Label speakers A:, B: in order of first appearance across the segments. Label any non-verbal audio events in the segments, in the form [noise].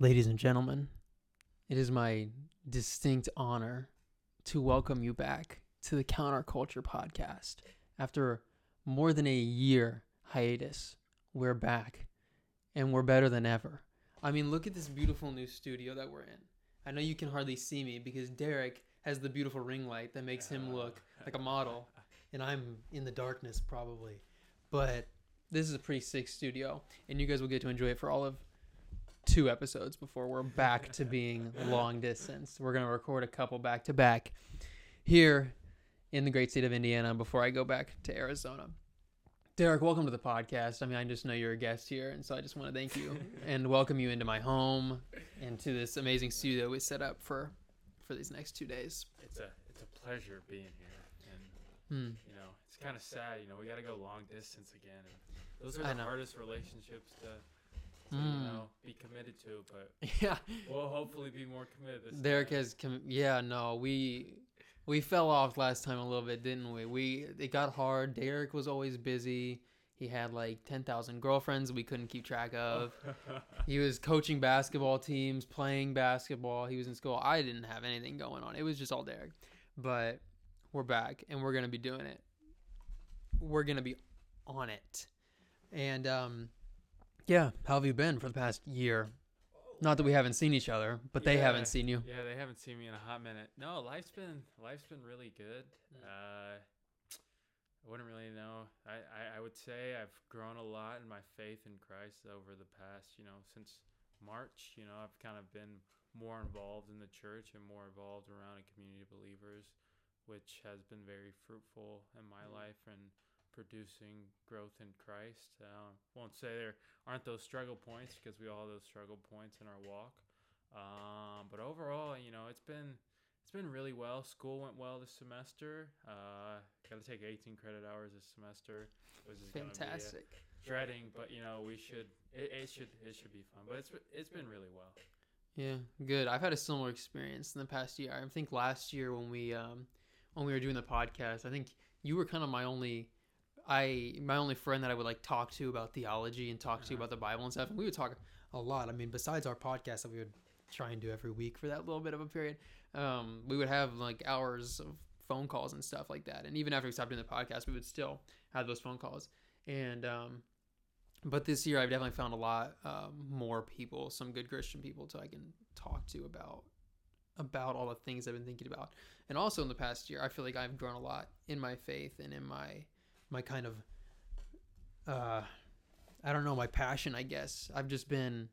A: Ladies and gentlemen, it is my distinct honor to welcome you back to the Counterculture Podcast. After more than a year hiatus, we're back and we're better than ever. I mean, look at this beautiful new studio that we're in. I know you can hardly see me because Derek has the beautiful ring light that makes him look like a model, and I'm in the darkness probably. But this is a pretty sick studio, and you guys will get to enjoy it for all of two episodes before we're back to being long distance. We're going to record a couple back to back here in the great state of Indiana before I go back to Arizona. Derek, welcome to the podcast. I mean, I just know you're a guest here, and so I just want to thank you [laughs] and welcome you into my home and to this amazing studio we set up for for these next two days.
B: It's a it's a pleasure being here, and
A: Hmm.
B: you know it's kind of sad. You know we got to go long distance again, those are the hardest relationships to, to
A: Mm.
B: you know be committed to. But [laughs]
A: Yeah,
B: we'll hopefully be more committed this
A: Derek
B: time.
A: has come. Yeah, no, we we fell off last time a little bit, didn't we? We it got hard. Derek was always busy. He had like ten thousand girlfriends we couldn't keep track of. [laughs] He was coaching basketball teams, playing basketball. He was in school. I didn't have anything going on. It was just all Derek. But we're back and we're gonna be doing it. We're gonna be on it. And um yeah, how have you been for the past year? Not that we haven't seen each other, but they
B: Yeah.
A: haven't seen you.
B: yeah, they haven't seen me in a hot minute. No, life's been life's been really good.
A: Mm.
B: Uh, I wouldn't really know. I, I I would say I've grown a lot in my faith in Christ over the past, you know, since March. You know, I've kind of been more involved in the church and more involved around a community of believers, which has been very fruitful in my
A: Mm.
B: life and producing growth in Christ. Uh, won't say there aren't those struggle points because we all have those struggle points in our walk. Um, but overall, you know, it's been it's been really well. School went well this semester. Uh, got to take 18 credit hours this semester, which is
A: Fantastic.
B: dreading. But you know, we should it, it should it should be fun. But it's it's been really well.
A: Yeah, good. I've had a similar experience in the past year. I think last year when we um when we were doing the podcast, I think you were kind of my only I my only friend that I would like talk to about theology and talk to
B: Uh-huh.
A: about the Bible and stuff. And we would talk a lot. I mean, besides our podcast that we would try and do every week for that little bit of a period, um, we would have like hours of phone calls and stuff like that. And even after we stopped doing the podcast, we would still have those phone calls. And um, but this year I've definitely found a lot um, more people, some good Christian people, to I can talk to about about all the things I've been thinking about. And also in the past year, I feel like I've grown a lot in my faith and in my my kind of uh, I don't know my passion. I guess I've just been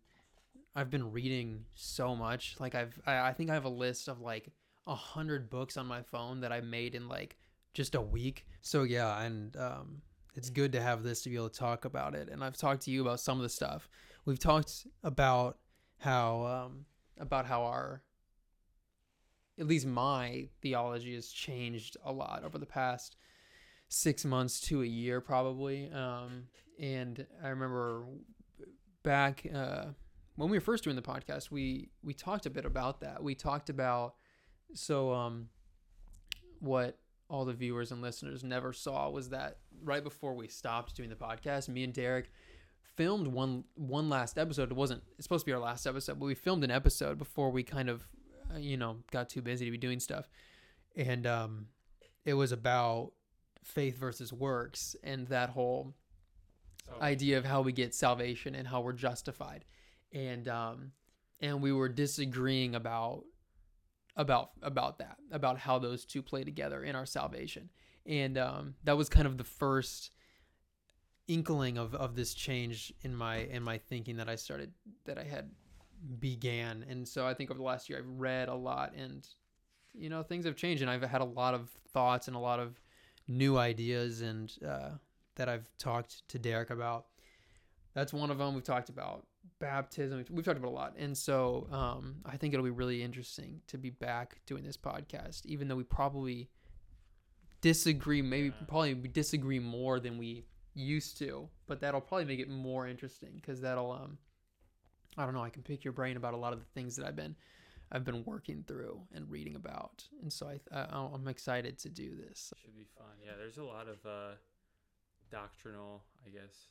A: I've been reading so much. Like I've I, I think I have a list of like a hundred books on my phone that I made in like just a week. So yeah, and um, it's good to have this to be able to talk about it. And I've talked to you about some of the stuff. We've talked about how um, about how our at least my theology has changed a lot over the past six months to a year probably. Um, and I remember back uh, when we were first doing the podcast, we we talked a bit about that. We talked about so um, what all the viewers and listeners never saw was that right before we stopped doing the podcast, me and Derek filmed one one last episode. It wasn't it's supposed to be our last episode, but we filmed an episode before we kind of uh, you know got too busy to be doing stuff, and um, it was about faith versus works and that whole idea of how we get salvation and how we're justified. And um and we were disagreeing about about about that about how those two play together in our salvation. And um that was kind of the first inkling of of this change in my in my thinking that I started that I had began. And so I think over the last year I've read a lot and you know things have changed and I've had a lot of thoughts and a lot of new ideas and uh that I've talked to Derek about. That's one of them. We've talked about baptism. We've, talked about a lot. And so um, I think it'll be really interesting to be back doing this podcast, even though we probably disagree, maybe
B: Yeah.
A: probably we disagree more than we used to, but that'll probably make it more interesting because that'll, um, I don't know, I can pick your brain about a lot of the things that I've been, I've been working through and reading about. And so I, I I'm excited to do this.
B: should be fun. Yeah, there's a lot of uh, doctrinal, I guess,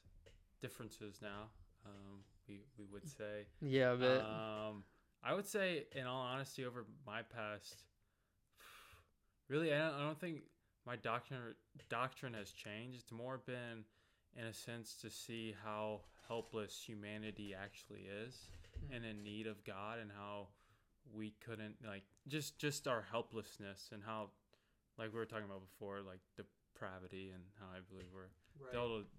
B: differences now. Um, we we would say.
A: Yeah, but
B: Um, I would say, in all honesty, over my past, really, I don't, I don't think my doctrine doctrine has changed. It's more been, in a sense, to see how helpless humanity actually is,
A: Mhm.
B: and in need of God, and how we couldn't like just just our helplessness, and how, like we were talking about before, like depravity, and how I believe we're
A: Right.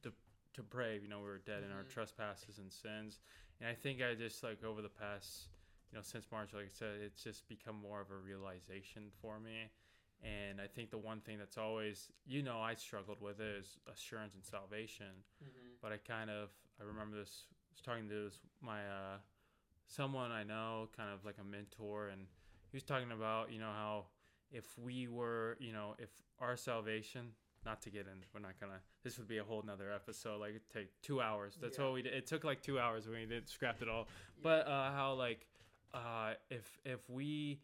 B: to, to pray. You know, we were dead in our
A: Mhm.
B: trespasses and sins. And I think I just like over the past, you know, since March, like I said, it's just become more of a realization for me. And I think the one thing that's always, you know, I struggled with it is assurance and salvation.
A: Mhm.
B: But I kind of, I remember this, I was talking to this, my, uh, someone I know, kind of like a mentor, and he was talking about, you know, how if we were, you know, if our salvation, not to get in, we're not gonna. This would be a whole nother episode. Like it'd take two hours. That's
A: Yeah.
B: what we did. It took like two hours when we did scrapped it all. But uh, how like uh, if if we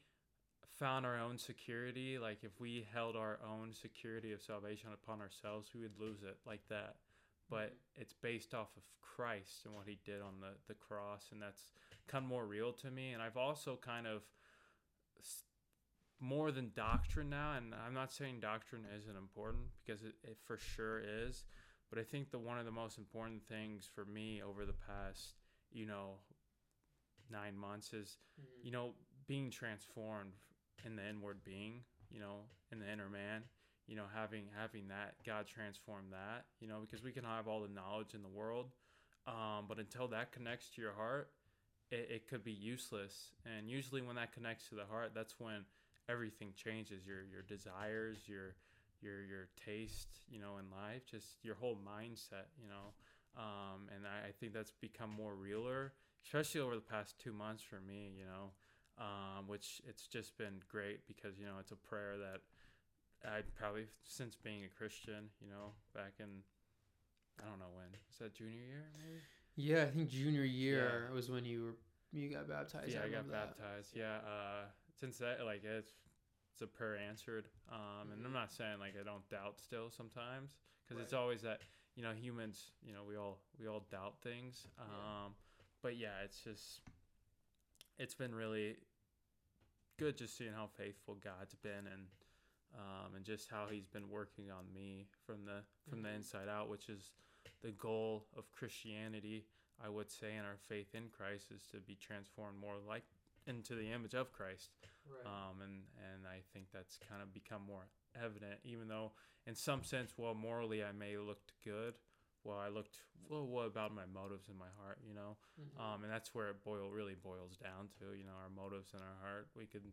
B: found our own security, like if we held our own security of salvation upon ourselves, we would lose it like that. But it's based off of Christ and what He did on the the cross, and that's come more real to me. And I've also kind of more than doctrine now and i'm not saying doctrine isn't important because it, it for sure is but i think the one of the most important things for me over the past you know nine months is
A: Mhm.
B: you know being transformed in the inward being you know in the inner man you know having having that god transform that you know because we can have all the knowledge in the world um, but until that connects to your heart it, it could be useless. And usually when that connects to the heart that's when everything changes. Your your desires your your your taste you know in life just your whole mindset you know. Um, and I, I think that's become more realer especially over the past two months for me you know. Um, which it's just been great because you know it's a prayer that I probably since being a Christian you know back in I don't know when is that junior year maybe
A: Yeah, I think junior year was when you were you got baptized.
B: yeah, I, got
A: remember that.
B: baptized. Yeah, uh, since that, like, it's it's a prayer answered. Um, and I'm
A: Mhm.
B: not saying like I don't doubt still sometimes, because it's always that you know humans, you know, we all we all doubt things.
A: Yeah.
B: Um, but yeah, it's just it's been really good just seeing how faithful God's been and um, and just how He's been working on me from the from the
A: Mhm.
B: inside out, which is the goal of Christianity. I would say, in our faith in Christ, is to be transformed more like into the image of Christ.
A: Right.
B: Um, and and I think that's kind of become more evident, even though in some sense, well, morally I may looked good. Well, I looked well. What about my motives in my heart? You know,
A: Mhm.
B: um, and that's where it boil really boils down to. You know, our motives in our heart. We could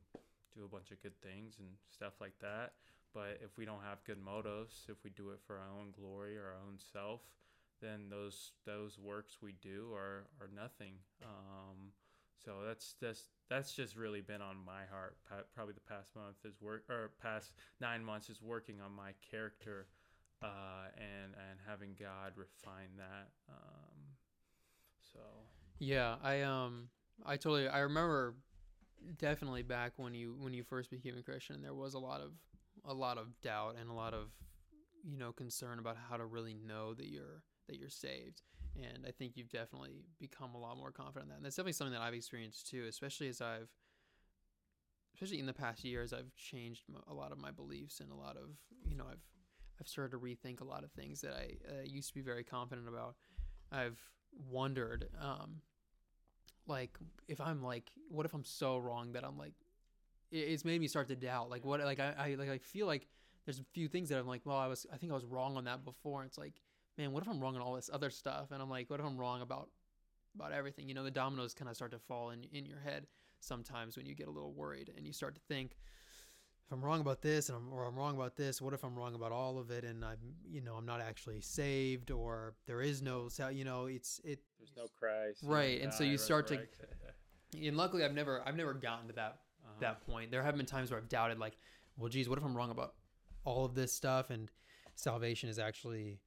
B: do a bunch of good things and stuff like that, but if we don't have good motives, if we do it for our own glory or our own self, then those those works we do are are nothing. Um, so that's just that's just really been on my heart. Probably the past month is work or past nine months is working on my character, uh, and and having God refine that. Um, so
A: Yeah, I um I totally I remember definitely back when you when you first became a Christian there was a lot of a lot of doubt and a lot of you know concern about how to really know that you're that you're saved. And I think you've definitely become a lot more confident in that. And that's definitely something that I've experienced too, especially as I've especially in the past years I've changed a lot of my beliefs and a lot of, you know, I've I've started to rethink a lot of things that I uh, used to be very confident about. I've wondered um like if i'm like what if i'm so wrong that i'm like it's made me start to doubt like what like I, I like i feel like there's a few things that i'm like well i was i think i was wrong on that before And it's like man what if i'm wrong on all this other stuff and i'm like what if i'm wrong about about everything you know the dominoes kind of start to fall in in your head sometimes when you get a little worried and you start to think if I'm wrong about this and I'm, or I'm wrong about this, what if I'm wrong about all of it and I'm, you know, I'm not actually saved or there is no, you know, it's, it,
B: there's no Christ,
A: Right, and so you start to- [laughs] and luckily I've never, I've never gotten to that,
B: Uh-huh.
A: that point. There have been times where I've doubted like, well, geez, what if I'm wrong about all of this stuff and salvation is actually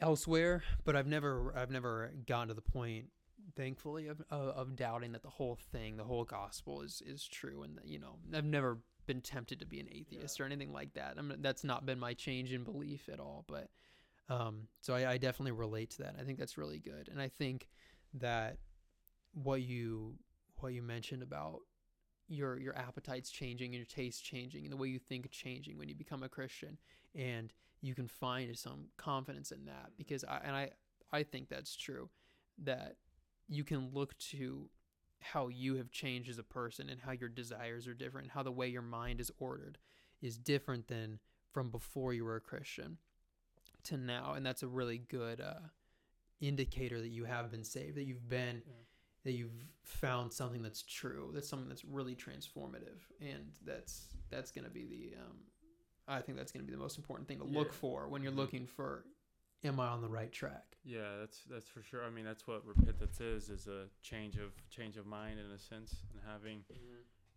A: elsewhere, but I've never, I've never gotten to the point thankfully of, of, of doubting that the whole thing, the whole gospel is, is true. And you know, I've never been tempted to be an atheist or anything like that. I mean, that's not been my change in belief at all. But um, so I, I definitely relate to that. I think that's really good, and I think that what you what you mentioned about your your appetites changing and your tastes changing and the way you think changing when you become a Christian and you can find some confidence in that because I and I I think that's true that you can look to how you have changed as a person and how your desires are different how the way your mind is ordered is different than from before you were a Christian to now. And that's a really good uh, indicator that you have been saved that you've been
B: Yeah.
A: that you've found something that's true that's something that's really transformative and that's that's going to be the um, i think that's going to be the most important thing to look for when you're
B: Mhm.
A: looking for am i on the right track
B: Yeah, that's that's for sure. I mean, that's what repentance is is a change of change of mind in a sense, and having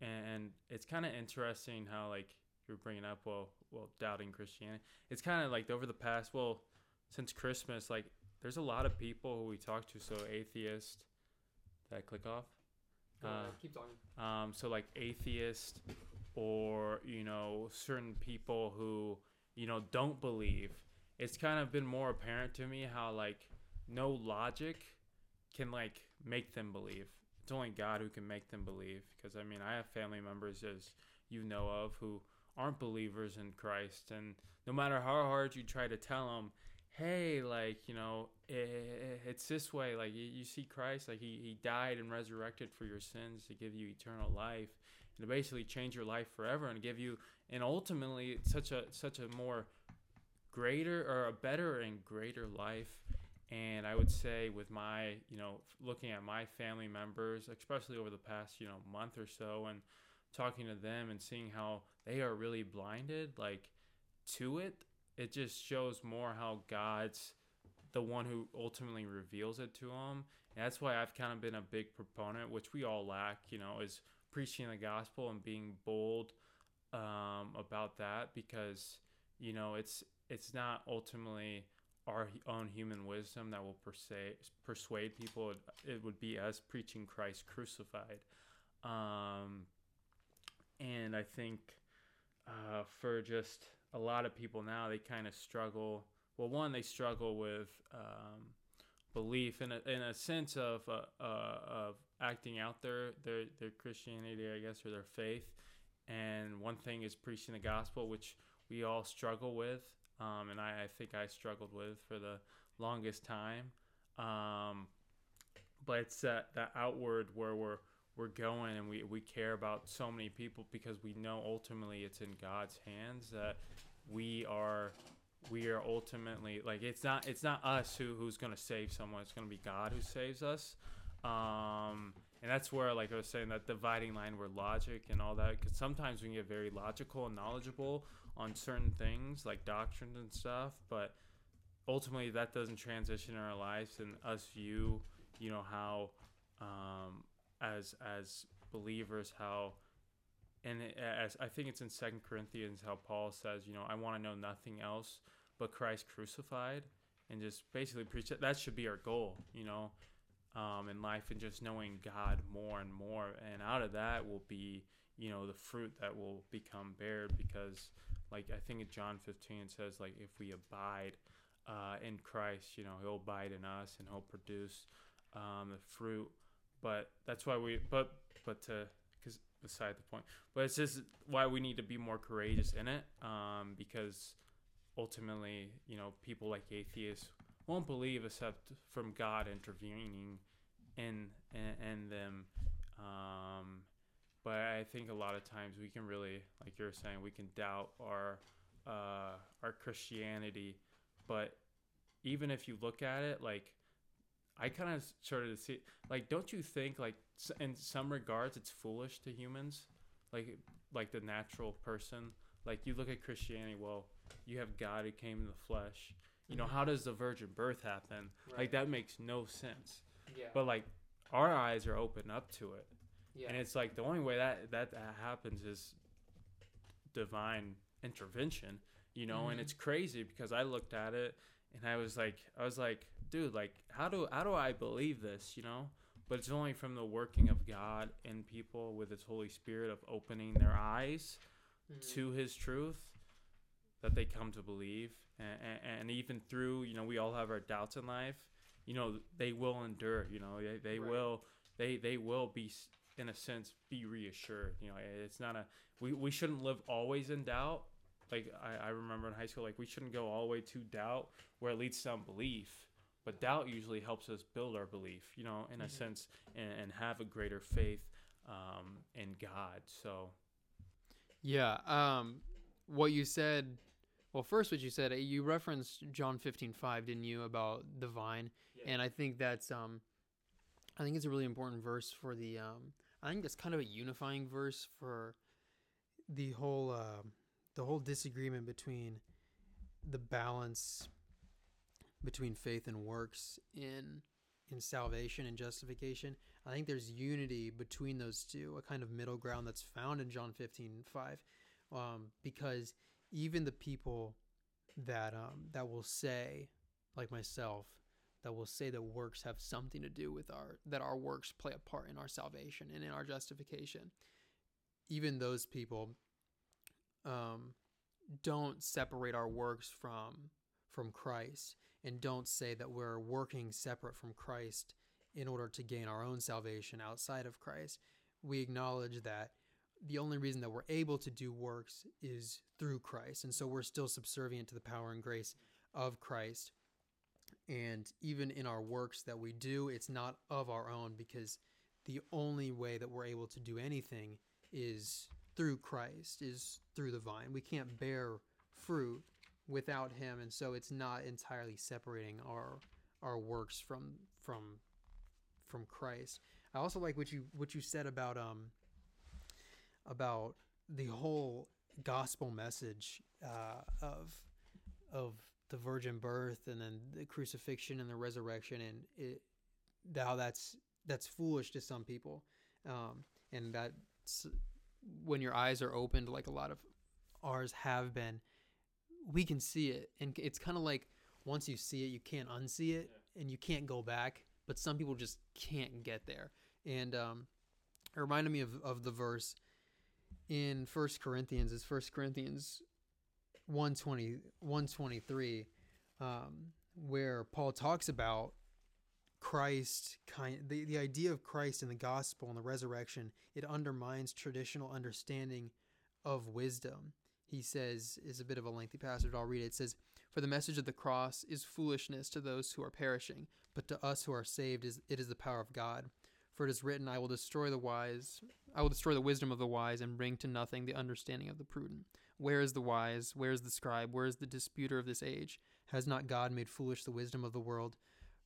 B: and it's kind of interesting how like you're bringing up well well doubting Christianity. It's kind of like over the past well since Christmas like there's a lot of people who we talk to so atheist. that click off? Uh,
A: keep talking
B: um, so like atheist or you know certain people who you know don't believe. It's kind of been more apparent to me how like no logic can like make them believe. It's only god who can make them believe because i mean i have family members as you know of who aren't believers in christ. And no matter how hard you try to tell them hey like you know i it's this way like you, you see christ like he, he died and resurrected for your sins to give you eternal life to basically change your life forever and give you and ultimately such a such a more greater or a better and greater life. And i would say with my you know looking at my family members especially over the past you know month or so and talking to them and seeing how they are really blinded like to it it just shows more how god's the one who ultimately reveals it to them and that's why i've kind of been a big proponent which we all lack you know is preaching the gospel and being bold um, about that because you know it's it's not ultimately our own human wisdom that will persuade persuade people. It, it would be us preaching Christ crucified, um, and I think uh, for just a lot of people now, they kind of struggle. Well, one, they struggle with um, belief in a, in a sense of uh, uh, of acting out their, their their Christianity, I guess, or their faith. And one thing is preaching the gospel, which we all struggle with, um, and I, I think I struggled with for the longest time. Um, but it's that that outward where we're we're going and we, we care about so many people because we know ultimately it's in God's hands that we are we are ultimately like it's not it's not us who who's gonna save someone it's gonna be God who saves us um and that's where like I was saying that dividing line where logic and all that because sometimes we get very logical and knowledgeable on certain things like doctrines and stuff but ultimately that doesn't transition in our lives and us view you know how um as as believers how and as I think it's in Second Corinthians how Paul says, you know, I want to know nothing else but Christ crucified, and just basically preach that. That should be our goal, you know, um, in life, and just knowing God more and more, and out of that will be, you know, the fruit that will become bared. Because, like I think in John 15 it says, like if we abide uh, in Christ, you know, He'll abide in us, and He'll produce um, the fruit. But that's why we, but but to because beside the point but it's just why we need to be more courageous in it um, because ultimately you know people like atheists won't believe except from god intervening in in, in them. Um, but i think a lot of times we can really like you're saying we can doubt our uh, our christianity. But even if you look at it like i kind of started to see like don't you think like in some regards it's foolish to humans? Like like the natural person? Like you look at christianity well you have god who came in the flesh you know how does the virgin birth happen? Like that makes no sense.
A: Yeah.
B: But like our eyes are open up to it.
A: Yeah.
B: And it's like the only way that that, that happens is divine intervention you know? And
A: Mhm.
B: it's crazy because i looked at it and i was like i was like dude like how do how do i believe this you know? But it's only from the working of god in people with his holy spirit of opening their eyes
A: Mhm.
B: to his truth that they come to believe and, and, and even through you know we all have our doubts in life you know they will endure you know they, they
A: Right.
B: will they they will be in a sense be reassured. You know, it's not a we, we shouldn't live always in doubt. Like I, I remember in high school, like we shouldn't go all the way to doubt where it leads to unbelief. But doubt usually helps us build our belief, you know, in a mm-hmm. sense, and, and, have a greater faith um, in God. So,
A: yeah, um, what you said. Well, first, what you said, you referenced John fifteen five, didn't you, about the vine? Yeah. And I think that's um, I think it's a really important verse for the um, I think it's kind of a unifying verse for the whole uh, the whole disagreement between the balance between faith and works in in salvation and justification. I think there's unity between those two, a kind of middle ground that's found in John 15, 5. Um, because even the people that um, that will say, like myself, that will say that works have something to do with our that our works play a part in our salvation and in our justification. Even those people um, don't separate our works from from Christ and don't say that we're working separate from Christ in order to gain our own salvation outside of Christ. We acknowledge that the only reason that we're able to do works is through Christ. And so we're still subservient to the power and grace of Christ. And even in our works that we do, it's not of our own because the only way that we're able to do anything is through Christ, is through the vine. We can't bear fruit without him and so it's not entirely separating our our works from from from Christ. I also like what you what you said about um about the whole gospel message uh, of of the virgin birth and then the crucifixion and the resurrection and it how that's that's foolish to some people. Um, and that's when your eyes are opened like a lot of ours have been we can see it. And it's kind of like once you see it you can't unsee it yeah. and you can't go back but some people just can't get there. And um, it reminded me of, of the verse in first corinthians is first corinthians 120 123 um, where paul talks about christ kind the, the idea of christ and the gospel and the resurrection it undermines traditional understanding of wisdom he says is a bit of a lengthy passage. I'll read it. It says, For the message of the cross is foolishness to those who are perishing, but to us who are saved is it is the power of God. For it is written, I will destroy the wise, I will destroy the wisdom of the wise and bring to nothing the understanding of the prudent. Where is the wise? Where is the scribe? Where is the disputer of this age? Has not God made foolish the wisdom of the world?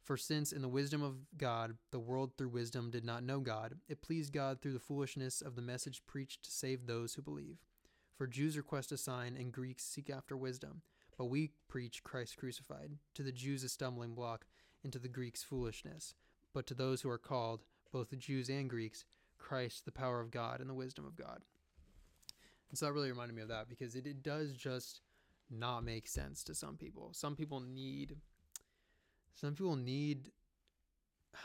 A: For since in the wisdom of God, the world through wisdom did not know God, it pleased God through the foolishness of the message preached to save those who believe. For Jews request a sign, and Greeks seek after wisdom. But we preach Christ crucified. To the Jews, a stumbling block, and to the Greeks, foolishness. But to those who are called, both the Jews and Greeks, Christ, the power of God and the wisdom of God. And so that really reminded me of that because it, it does just not make sense to some people. Some people need, some people need,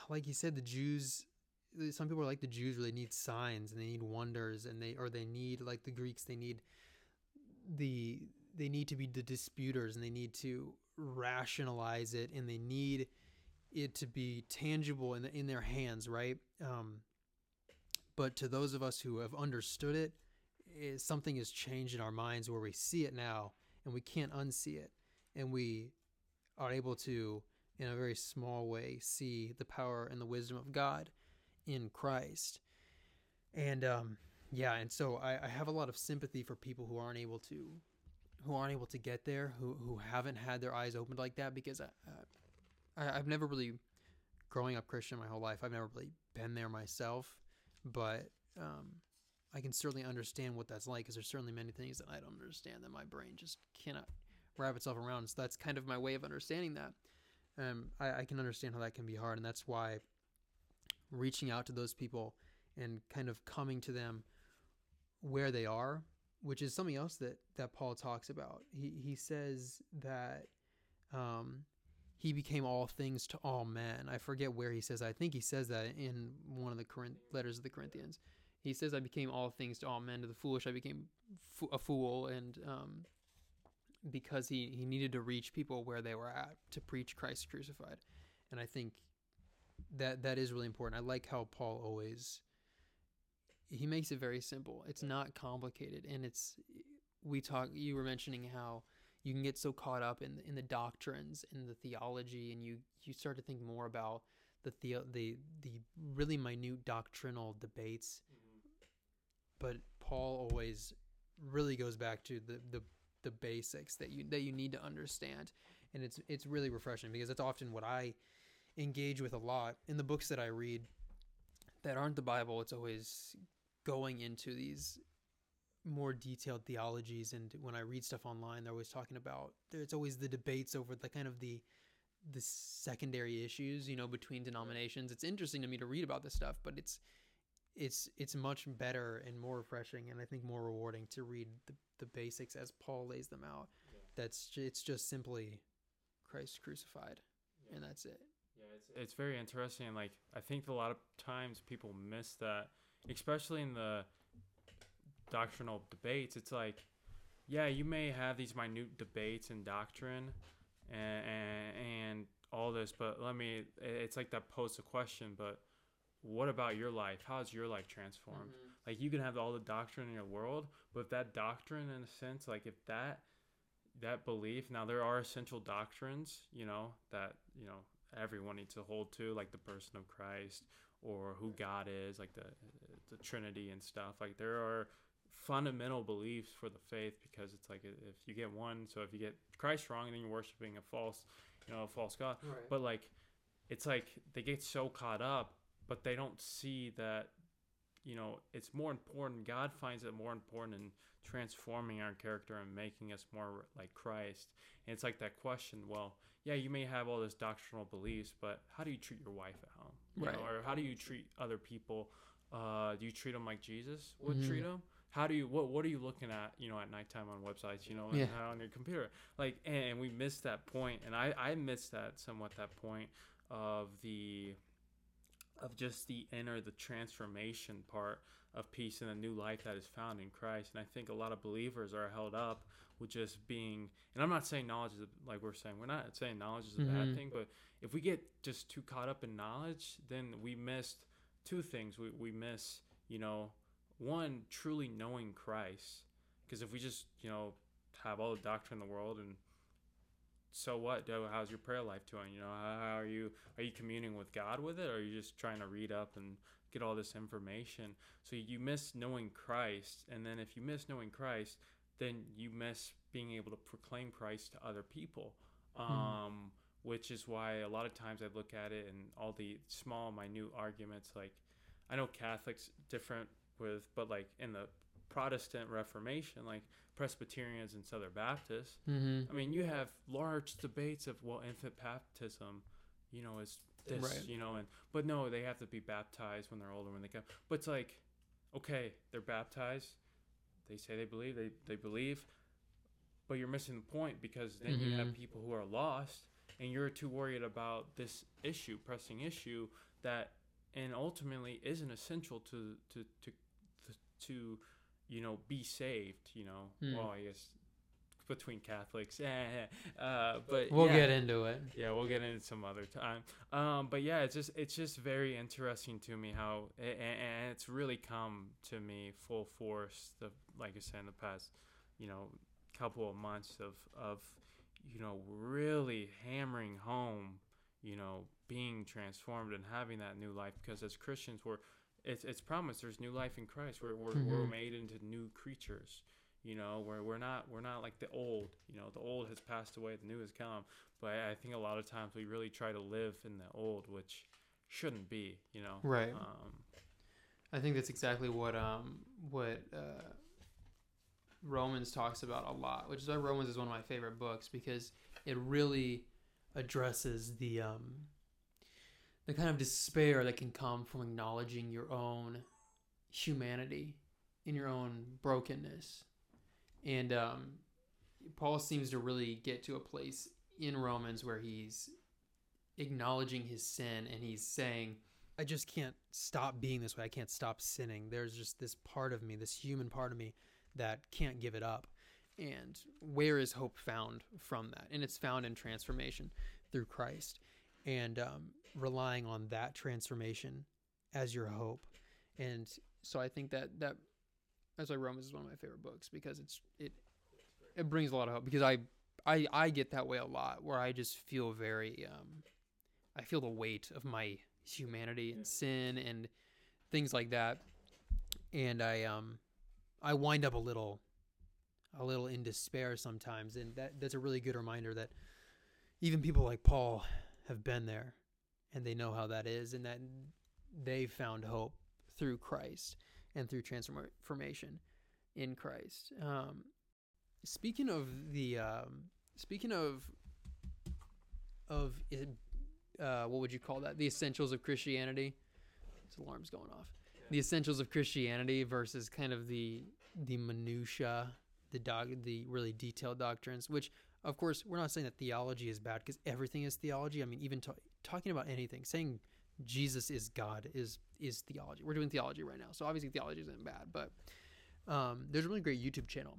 A: like you said, the Jews some people are like the Jews where they need signs and they need wonders and they or they need like the Greeks they need the they need to be the disputers and they need to rationalize it and they need it to be tangible in in their hands, right? Um, but to those of us who have understood it, it, eh, something has changed in our minds where we see it now and we can't unsee it, and we are able to, in a very small way, see the power and the wisdom of God in Christ. And um, yeah, and so I, I have a lot of sympathy for people who aren't able to who aren't able to get there, who who haven't had their eyes opened like that, because I, I I've never really growing up Christian my whole life. I've never really been there myself, but um, I can certainly understand what that's like because there's certainly many things that I don't understand that my brain just cannot wrap itself around. So that's kind of my way of understanding that. Um, I, I can understand how that can be hard, and that's why reaching out to those people and kind of coming to them where they are, which is something else that that Paul talks about. He he says that um, he became all things to all men. I forget where he says. I think he says that in one of the Corinth, letters of the Corinthians. He says, "I became all things to all men. To the foolish, I became a fool." And um, because he he needed to reach people where they were at to preach Christ crucified. And I think that that is really important. I like how Paul always he makes it very simple. It's not complicated, and it's we talk. You were mentioning how you can get so caught up in in the doctrines and the theology, and you you start to think more about the the the, the really minute doctrinal debates. Mm-hmm. But Paul always really goes back to the the the basics that you that you need to understand, and it's it's really refreshing because it's often what I engage with a lot in the books that I read that aren't the Bible. It's always going into these more detailed theologies and when I read stuff online they're always talking about there's always the debates over the kind of the the secondary issues you know between denominations it's interesting to me to read about this stuff but it's it's it's much better and more refreshing and I think more rewarding to read the, the basics as Paul lays them out
B: Yeah.
A: that's it's just simply Christ crucified and that's it
B: Yeah, it's it's very interesting. Like I think a lot of times people miss that, especially in the doctrinal debates. It's like, yeah, you may have these minute debates in doctrine, and and, and all this, but let me. It's like that poses a question, but what about your life? How's your life transformed? Mm-hmm. Like you can have all the doctrine in your world, but if that doctrine, in a sense, like if that that belief, now there are essential doctrines, you know, that you know everyone needs to hold to, like the person of Christ or who God is, like the the Trinity and stuff. Like there are fundamental beliefs for the faith because it's like if you get one, so if you get Christ wrong, then you're worshiping a false, you know, a false God.
A: right
B: But like, it's like they get so caught up, but they don't see that, you know, it's more important. God finds it more important in transforming our character and making us more like Christ. And it's like that question. Well, yeah, you may have all this doctrinal beliefs, but how do you treat your wife at home? You know,
A: Right.
B: or how do you treat other people? Uh, do you treat them like Jesus would
A: Mhm.
B: treat them? How do you what What are you looking at? You know, at nighttime on websites. You know,
A: Yeah.
B: how on your computer. Like, and we missed that point, and I I missed that somewhat. That point of the of just the inner the transformation part of peace and a new life that is found in Christ. And I think a lot of believers are held up with just being and I'm not saying knowledge is a- like we're saying we're not saying knowledge is a
A: Mhm.
B: bad thing, but if we get just too caught up in knowledge, then we missed two things. We we miss, you know, one truly knowing Christ. Because if we just, you know, have all the doctrine in the world and so what? How's your prayer life doing? You know, how, are you? Are you communing with God with it, or are you just trying to read up and get all this information? So you miss knowing Christ, and then if you miss knowing Christ, then you miss being able to proclaim Christ to other people. Um, which is why a lot of times I look at it and all the small, minute arguments. Like, I know Catholics different with, but like in the Protestant Reformation, like Presbyterians and Southern Baptists,
A: mm-hmm.
B: I mean, you have large debates of well, infant baptism, you know, is this,
A: Right.
B: you know, and but no, they have to be baptized when they're older when they come. But it's like, okay, they're baptized. They say they believe. They they believe, but you're missing the point because then you have
A: Mhm.
B: people who are lost, and you're too worried about this issue, pressing issue that, and ultimately isn't essential to to to to, you know be saved. You know,
A: Hmm.
B: well, I guess between Catholics. [laughs] Eh, uh, but
A: we'll
B: yeah.
A: get into it
B: Yeah, we'll get into it some other time. Um, but yeah, it's just it's just very interesting to me how and, and it's really come to me full force. The like I said in the past, you know, couple of months of of you know really hammering home, you know, being transformed and having that new life. Because as Christians, we're it's it's promised. There's new life in Christ. We're we're, we're
A: Mhm.
B: made into new creatures you know where we're not we're not like the old you know the old has passed away the new has come but i think a lot of times we really try to live in the old which shouldn't be you know
A: right
B: um
A: I think that's exactly what um what uh, Romans talks about a lot, which is why Romans is one of my favorite books because it really addresses the um the kind of despair that can come from acknowledging your own humanity in your own brokenness. And um Paul seems to really get to a place in Romans where he's acknowledging his sin and he's saying I just can't stop being this way. I can't stop sinning. There's just this part of me, this human part of me that can't give it up. And where is hope found from that? And it's found in transformation through Christ and um, relying on that transformation as your hope. And so I think that that that's why Romans is one of my favorite books because it's it it brings a lot of hope because I I I get that way a lot where I just feel very um I feel the weight of my humanity and
B: Yeah.
A: sin and things like that. And I um I wind up a little a little in despair sometimes. And that that's a really good reminder that even people like Paul have been there and they know how that is and that they found hope through Christ and through transformation in Christ. Um, speaking of the um, speaking of of uh, what would you call that? The essentials of Christianity. This alarm's going off. The essentials of Christianity versus kind of the the minutia, the dog, the really detailed doctrines. Which, of course, we're not saying that theology is bad because everything is theology. I mean, even talking about anything, saying Jesus is God is is theology. We're doing theology right now, so obviously theology isn't bad. But um, there's a really great YouTube channel.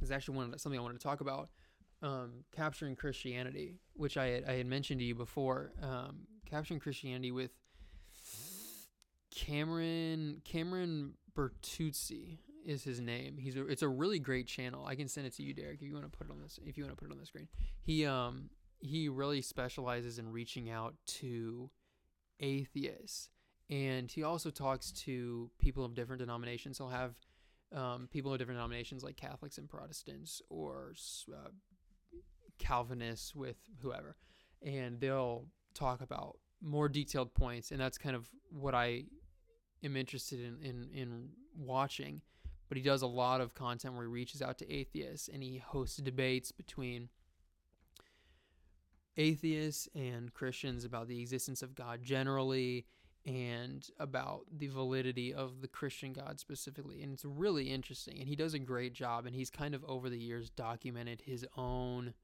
A: It's actually one something I wanted to talk about. Um, capturing Christianity, which I had, I had mentioned to you before. Um, capturing Christianity with Cameron Cameron Bertuzzi is his name. He's a, it's a really great channel. I can send it to you, Derek, if you want to put it on this. If you want to put it on the screen, he um he really specializes in reaching out to atheists, and he also talks to people of different denominations. He'll have um, people of different denominations like Catholics and Protestants or uh, Calvinists with whoever, and they'll talk about more detailed points, and that's kind of what I am interested in in, in watching. But he does a lot of content where he reaches out to atheists and he hosts debates between atheists and Christians about the existence of God generally and about the validity of the Christian God specifically. And it's really interesting. And he does a great job. And he's kind of over the years documented his own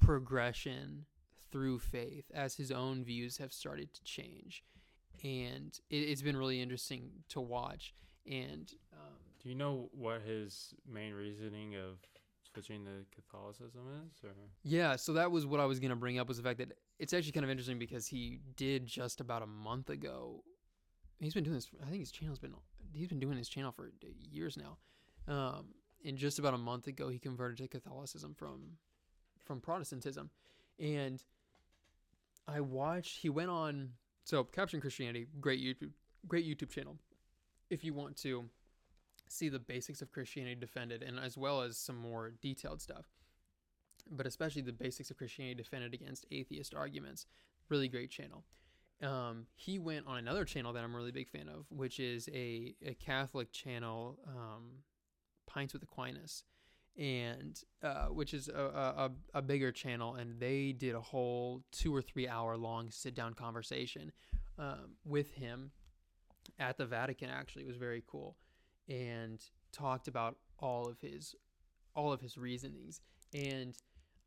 A: progression through faith as his own views have started to change. And it, it's been really interesting to watch. And um,
B: Do you know what his main reasoning of switching to Catholicism is? Or
A: Yeah, so that was what I was going to bring up was the fact that it's actually kind of interesting because he did just about a month ago. He's been doing this. I think his channel's been he's been doing his channel for years now. Um, and just about a month ago, he converted to Catholicism from from Protestantism, and I watched. He went on so capturing Christianity, great YouTube, great YouTube channel. If you want to see the basics of Christianity defended, and as well as some more detailed stuff but especially the basics of Christianity defended against atheist arguments. Really great channel. Um, he went on another channel that I'm a really big fan of, which is a, a Catholic channel, um, Pints with Aquinas, and uh, which is a, a, a bigger channel. And they did a whole two or three hour long sit down conversation um, with him at the Vatican. Actually, it was very cool, and talked about all of his all of his reasonings and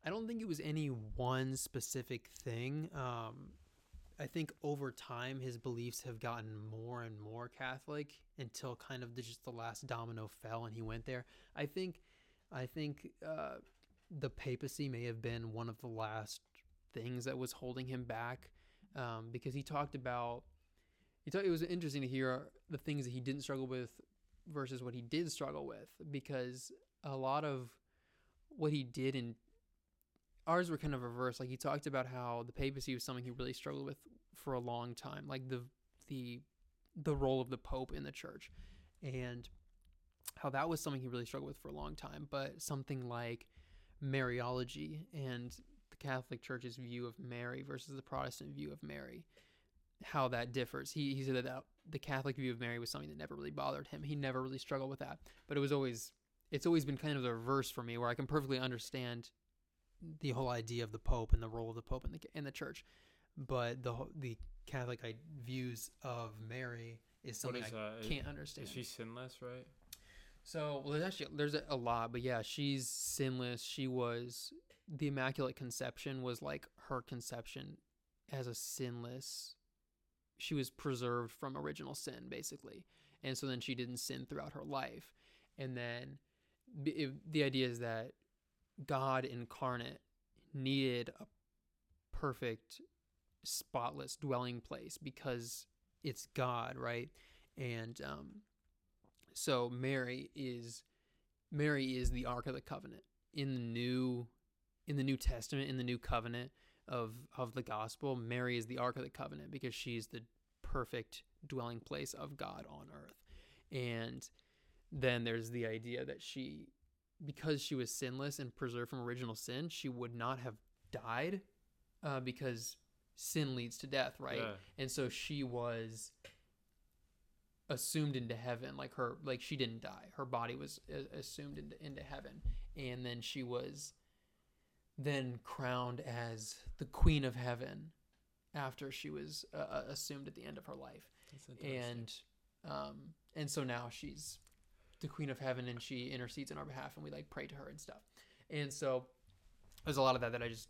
A: I don't think it was any one specific thing. Um, I think over time his beliefs have gotten more and more Catholic until kind of the, just the last domino fell and he went there. I think, I think uh, the papacy may have been one of the last things that was holding him back um, because he talked about. He thought it was interesting to hear the things that he didn't struggle with versus what he did struggle with because a lot of what he did in ours were kind of reversed. Like he talked about how the papacy was something he really struggled with for a long time, like the the the role of the pope in the church, and how that was something he really struggled with for a long time. But something like Mariology and the Catholic Church's view of Mary versus the Protestant view of Mary, how that differs. He he said that the Catholic view of Mary was something that never really bothered him. He never really struggled with that, but it was always it's always been kind of the reverse for me, where I can perfectly understand the whole idea of the Pope and the role of the Pope in the in the Church, but the the Catholic views of Mary is something
B: is,
A: I
B: uh,
A: can't understand.
B: is she sinless, right?
A: So, well, there's actually there's a, a lot, but yeah, she's sinless. She was the Immaculate Conception was like her conception as a sinless. She was preserved from original sin, basically, and so then she didn't sin throughout her life, and then it, the idea is that God incarnate needed a perfect, spotless dwelling place because it's God, right? and um, so Mary is Mary is the Ark of the Covenant. In the new in the New Testament in the New Covenant of of the Gospel. Mary is the Ark of the Covenant because she's the perfect dwelling place of God on earth, and then there's the idea that she because she was sinless and preserved from original sin, she would not have died uh, because sin leads to death, right?
B: Yeah.
A: And so she was assumed into heaven, like her, like she didn't die. Her body was uh, assumed into into heaven, and then she was then crowned as the queen of heaven after she was uh, uh, assumed at the end of her life. And um and so now she's the queen of heaven and she intercedes on our behalf and we like pray to her and stuff. And so there's a lot of that that i just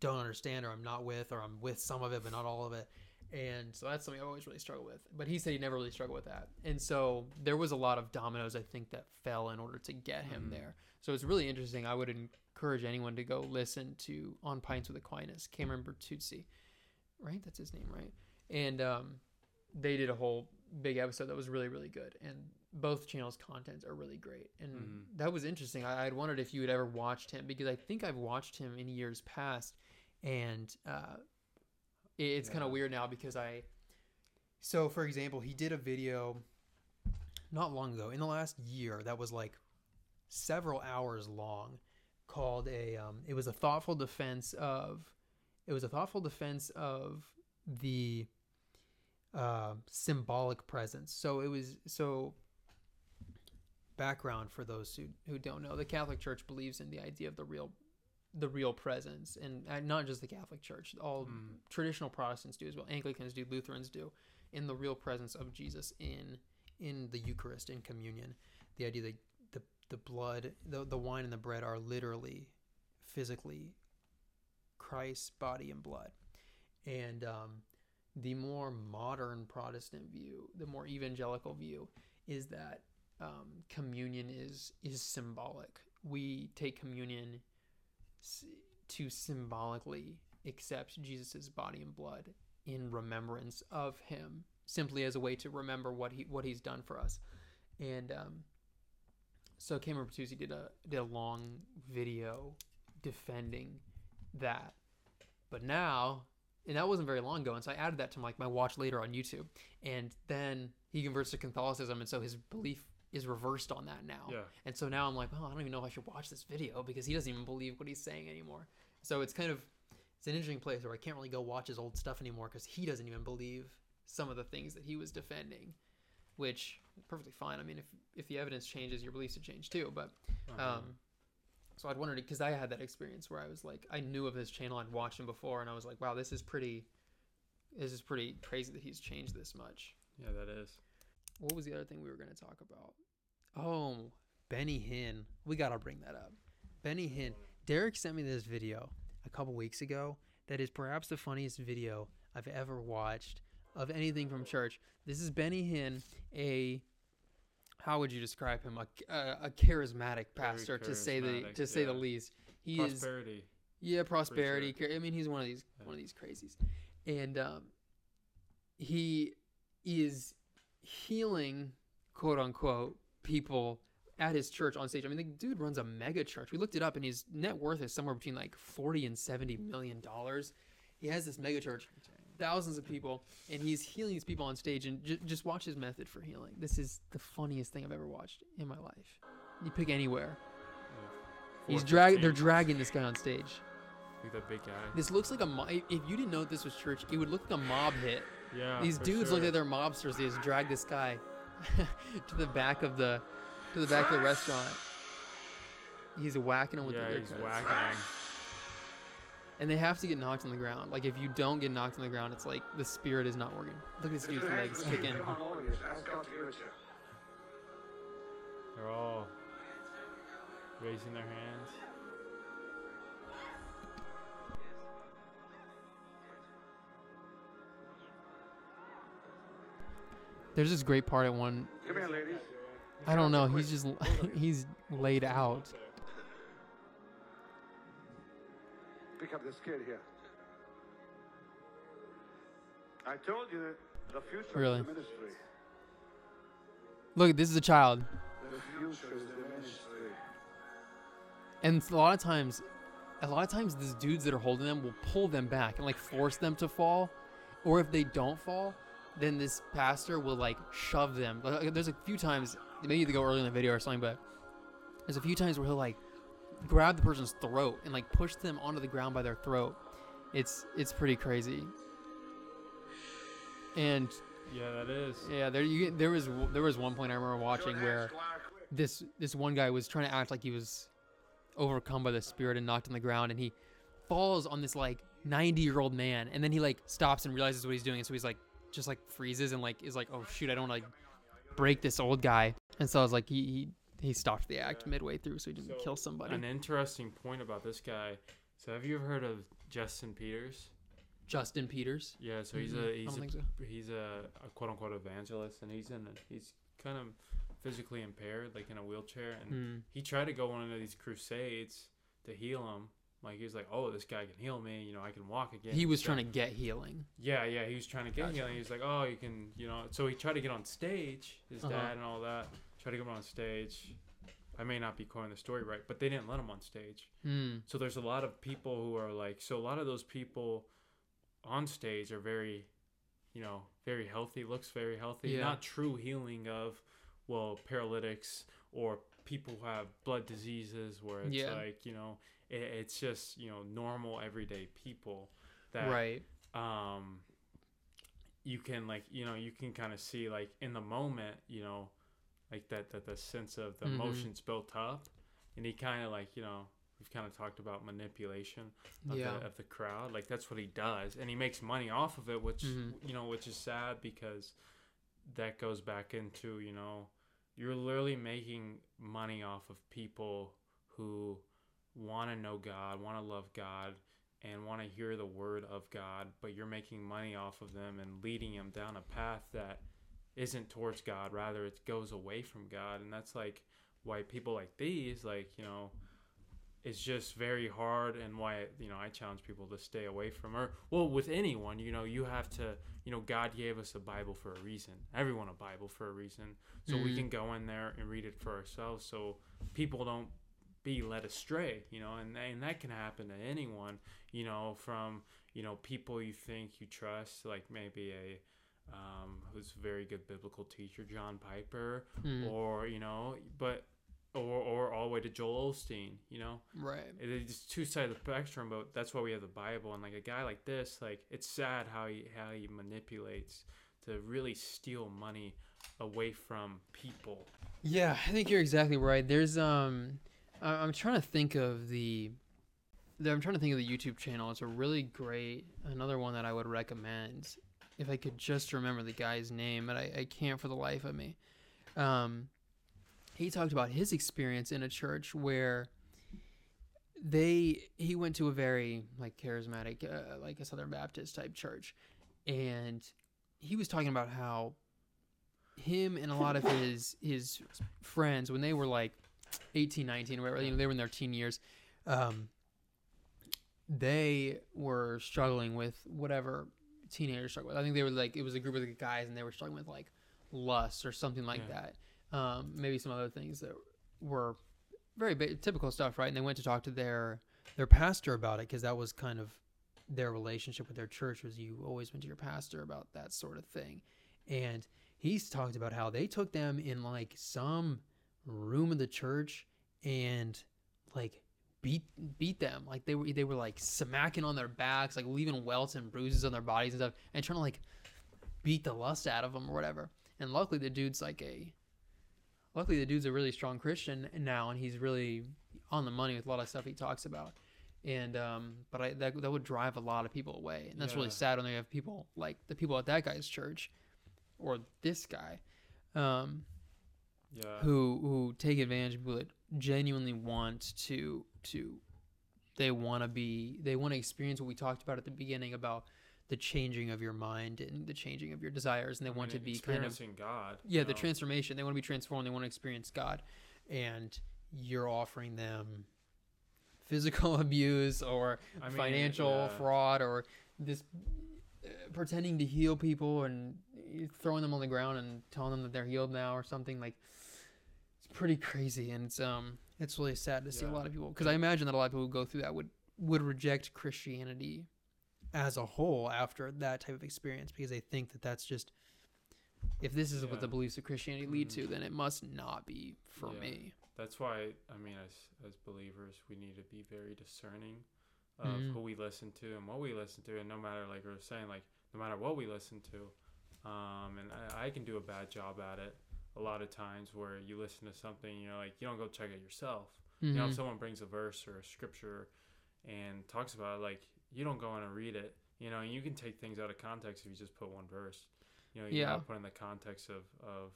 A: don't understand or i'm not with or i'm with some of it but not all of it and so that's something i always really struggle with. But he said he never really struggled with that. And so there was a lot of dominoes i think that fell in order to get him
B: Mhm.
A: there. So it's really interesting. I would encourage anyone to go listen to on pints with aquinas cameron bertuzzi. Right? That's his name right? And um they did a whole big episode that was really really good. And both channels contents are really great. And
B: Mhm.
A: that was interesting. I, i'd wondered if you had ever watched him because i think i've watched him in years past. And uh it, it's kind of weird now because i so for example he did a video not long ago in the last year that was like several hours long called a um, it was a thoughtful defense of it was a thoughtful defense of the uh, symbolic presence. So it was so background for those who, who don't know the catholic church believes in the idea of the real the real presence and uh, not just the catholic church all
B: Mm.
A: traditional protestants do as well anglicans do lutherans do in the real presence of jesus in in the eucharist in communion. The idea that the the blood the, the wine and the bread are literally physically christ's body and blood. And um, the more modern protestant view the more evangelical view is that um, communion is is symbolic. We take communion to symbolically accept jesus' body and blood in remembrance of him simply as a way to remember what he what he's done for us. And um, so Cameron Bertuzzi did a did a long video defending that. But now and that wasn't very long ago and so I added that to like my watch later on YouTube. And then he converts to Catholicism and so his belief is reversed on that now
B: Yeah.
A: and so now I'm like, well, I don't even know if I should watch this video because he doesn't even believe what he's saying anymore. So it's kind of it's an interesting place where I can't really go watch his old stuff anymore because he doesn't even believe some of the things that he was defending, which is perfectly fine. I mean, if if the evidence changes, your beliefs should change too. But
B: Uh-huh.
A: um, so I'd wondered because I had that experience where I was like, I knew of his channel, I'd watched him before, and I was like, wow, this is pretty, this is pretty crazy that he's changed this much.
B: yeah, that is.
A: What was the other thing we were going to talk about? Oh, Benny Hinn. We got to bring that up. Benny Hinn. Derek sent me this video a couple weeks ago that is perhaps the funniest video I've ever watched of anything from church. This is Benny Hinn, a how would you describe him? A, a, a charismatic pastor to say the to say the least. He is
B: Prosperity.
A: yeah, prosperity. I mean, he's one of these one of these crazies, and um, he is healing, quote unquote, people at his church on stage. I mean, the dude runs a mega church. We looked it up, and his net worth is somewhere between like forty and seventy million dollars. He has this mega church, thousands of people, and he's healing these people on stage. And j- just watch his method for healing. This is the funniest thing I've ever watched in my life. You pick anywhere. He's drag. They're dragging this guy on stage.
B: Like that big guy.
A: This looks like a mo- if you didn't know this was church, it would look like a mob hit.
B: Yeah.
A: These dudes
B: sure.
A: look like they're mobsters. They just drag this guy [laughs] to the back of the to the back of the restaurant. He's whacking him with
B: Yeah,
A: the
B: he's
A: haircuts.
B: whacking him.
A: And they have to get knocked on the ground. Like if you don't get knocked on the ground, it's like the spirit is not working. Look at this dude's legs kicking.
B: They're all raising their hands.
A: There's this great part at one.
C: Come here, ladies.
A: I don't know. He's just [laughs] he's laid out.
C: Pick up this kid here. I told you that the future
A: Really?
C: of the ministry
A: Look, this is a child,
C: The future is the ministry.
A: and a lot of times, a lot of times, these dudes that are holding them will pull them back and like force them to fall, or if they don't fall, then this pastor will like shove them. Like, There's a few times, maybe they go early in the video or something, but there's a few times where he'll like grab the person's throat and like push them onto the ground by their throat. It's it's pretty crazy. And
B: Yeah, that is.
A: yeah, there you there was there was one point I remember watching where this this one guy was trying to act like he was overcome by the spirit and knocked on the ground and he falls on this like 90 year old man and then he like stops and realizes what he's doing and so he's like just like freezes and like is like oh shoot I don't like break this old guy and so I was like he he, he stopped the act midway through so he didn't
B: So,
A: kill somebody
B: An interesting point about this guy. So, have you ever heard of Justin Peters?
A: Justin Peters
B: Yeah, so he's
A: Mhm.
B: a he's a,
A: so.
B: he's a, a quote unquote evangelist, and he's in a, he's kind of physically impaired, like in a wheelchair, and
A: Hmm.
B: he tried to go on one of these crusades to heal him. Like he was like, "Oh, this guy can heal me. You know, I can walk again."
A: he was trying to get healing
B: Yeah, yeah, he was trying to get
A: Gotcha.
B: healing. He was like, "Oh, you can, you know." So he tried to get on stage, his
A: Uh-huh.
B: dad and all that. Tried to get him on stage. I may not be quoting the story right, but they didn't let him on stage.
A: Hmm.
B: So there's a lot of people who are like, so a lot of those people on stage are very, you know, very healthy, looks very healthy.
A: Yeah.
B: Not true healing of, well, paralytics or people who have blood diseases where it's
A: Yeah.
B: like, you know, it, it's just, you know, normal everyday people that
A: right.
B: um you can like you know you can kind of see like in the moment you know like that that the sense of the
A: Mhm.
B: emotions built up. And he kind of like you know we've kind of talked about manipulation of,
A: yeah.
B: the, of the crowd. Like that's what he does. And he makes money off of it which
A: Mhm.
B: you know which is sad because that goes back into you know you're literally making money off of people who want to know God, want to love God, and want to hear the word of God, but you're making money off of them and leading them down a path that isn't towards God, rather it goes away from God. And that's like why people like these, like, you know, it's just very hard and why, you know, I challenge people to stay away from or well, with anyone, you know, you have to, you know, God gave us a Bible for a reason. Everyone a Bible for a reason. So we
A: Mhm.
B: can go in there and read it for ourselves so people don't be led astray, you know, and and that can happen to anyone, you know, from you know people you think you trust, like maybe a um, who's a very good biblical teacher, John Piper,
A: Hmm.
B: or you know, but or or all the way to Joel Osteen, you know,
A: right
B: it's two sides of the spectrum, but that's why we have the Bible. And like a guy like this, like it's sad how he how he manipulates to really steal money away from people.
A: Yeah, I think you're exactly right. There's um, I'm trying to think of the, the- I'm trying to think of the YouTube channel. It's a really great, another one that I would recommend, if I could just remember the guy's name, but I, I can't for the life of me. Um, he talked about his experience in a church where they he went to a very like charismatic, uh, like a Southern Baptist type church, and he was talking about how him and a lot of [laughs] his his friends when they were like 18 19 or whatever you know they were in their teen years. Um they were struggling with whatever teenagers struggle with. I think they were like it was a group of guys and they were struggling with like lust or something like
B: Yeah.
A: that. Um maybe some other things that were very ba- typical stuff right? And they went to talk to their their pastor about it because that was kind of their relationship with their church was you always went to your pastor about that sort of thing. And he's talked about how they took them in like some room of the church and like beat beat them. Like they were they were like smacking on their backs like leaving welts and bruises on their bodies and stuff and trying to like beat the lust out of them or whatever. And luckily the dude's like a luckily the dude's a really strong christian now and he's really on the money with a lot of stuff he talks about. And um but i that, that would drive a lot of people away. And that's really sad when they have people like the people at that guy's church or this guy. Um
B: Yeah.
A: who who take advantage of people that genuinely want to to they want to be they want to experience what we talked about at the beginning about the changing of your mind and the changing of your desires and they
B: I
A: want
B: mean,
A: to be kind of
B: experiencing God.
A: yeah the
B: know.
A: transformation they want to be transformed they want to experience god and you're offering them physical [laughs] abuse or
B: I mean,
A: financial
B: yeah.
A: fraud or this uh, pretending to heal people and throwing them on the ground and telling them that they're healed now or something like pretty crazy and it's um it's really sad to see a lot of people because I imagine that a lot of people who go through that would would reject Christianity as a whole after that type of experience because they think that that's just if this is what the beliefs of Christianity lead
B: Mhm.
A: to then it must not be for
B: Yeah.
A: me.
B: That's why I mean, as as believers, we need to be very discerning of
A: Mhm.
B: who we listen to and what we listen to, and no matter like we're saying, like no matter what we listen to, um, and I, I can do a bad job at it a lot of times where you listen to something, you know, like you don't go check it yourself. You know, if mm-hmm. someone brings a verse or a scripture and talks about it, like you don't go in and read it. You know, you can take things out of context if you just put one verse. You know, you
A: Yeah.
B: gotta put in the context of of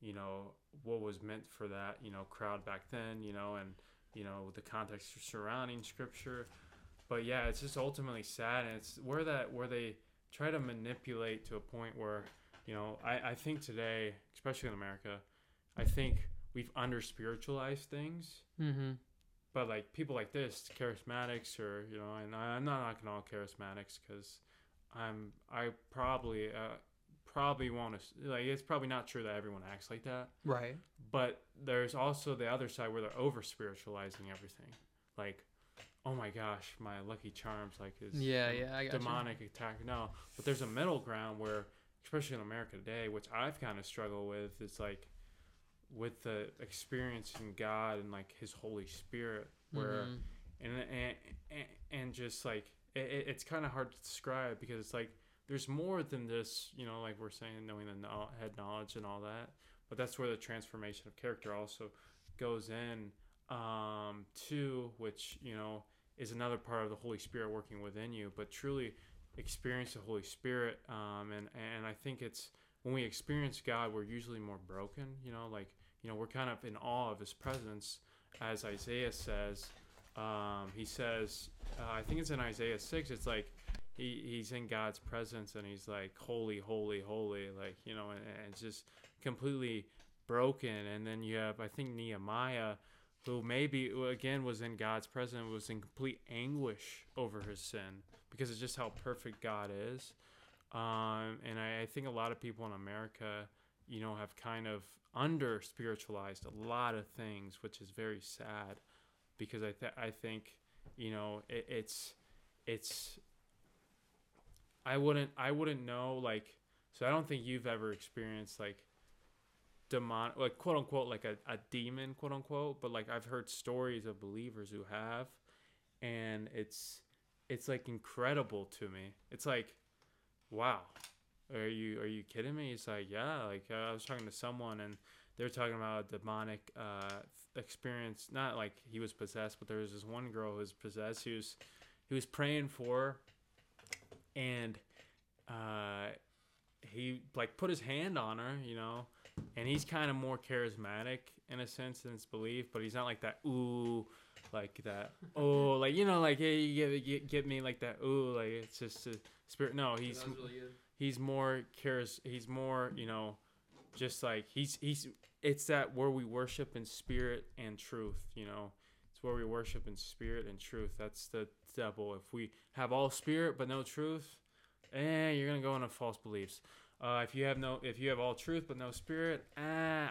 B: you know what was meant for that you know crowd back then. You know, and you know the context surrounding scripture. But yeah, it's just ultimately sad, and it's where that where they try to manipulate to a point where you know I I think today, especially in America, I think we've under spiritualized things
A: Mhm.
B: but like people like this charismatics or you know and I, i'm not knocking all charismatics because i'm i probably uh probably want to like it's probably not true that everyone acts like that
A: Right.
B: but there's also the other side where they're over spiritualizing everything like oh my gosh my lucky charms like is
A: Yeah, yeah, I got you.
B: demonic attack no but there's a middle ground where especially in america today which i've kind of struggled with is like with the experiencing god and like his holy spirit where
A: Mhm.
B: and and and, and just like it, it- it's kind of hard to describe because it's like there's more than this you know like we're saying knowing the head knowledge and all that but that's where the transformation of character also goes in um to which you know is another part of the holy spirit working within you but truly experience the holy spirit um and and i think it's when we experience god we're usually more broken you know like you know we're kind of in awe of his presence as isaiah says um, he says, uh, I think it's in Isaiah 6, it's like he, he's in God's presence and he's like, holy, holy, holy, like, you know, and, and it's just completely broken. And then you have, I think, Nehemiah, who maybe, again, was in God's presence, was in complete anguish over his sin because it's just how perfect God is. Um, and I, I think a lot of people in America, you know, have kind of under spiritualized a lot of things, which is very sad because I th- I think you know it, it's it's I wouldn't I wouldn't know like so I don't think you've ever experienced like demon like quote unquote like a, a demon quote unquote but like I've heard stories of believers who have and it's it's like incredible to me it's like wow are you are you kidding me it's like yeah like I was talking to someone and they're talking about a demonic uh, experience. Not like he was possessed, but there was this one girl who was possessed. He was he was praying for, and uh, he like put his hand on her, you know, and he's kind of more charismatic in a sense in his belief, but he's not like that ooh, like that oh, like you know, like hey, you get, get me like that ooh, like it's just a spirit. No, he's he's more cares. He's more you know, just like he's he's it's that where we worship in spirit and truth. You know, it's where we worship in spirit and truth. That's the devil. If we have all spirit but no truth, eh, you're gonna go into false beliefs. Uh, if you have no, if you have all truth but no spirit, eh,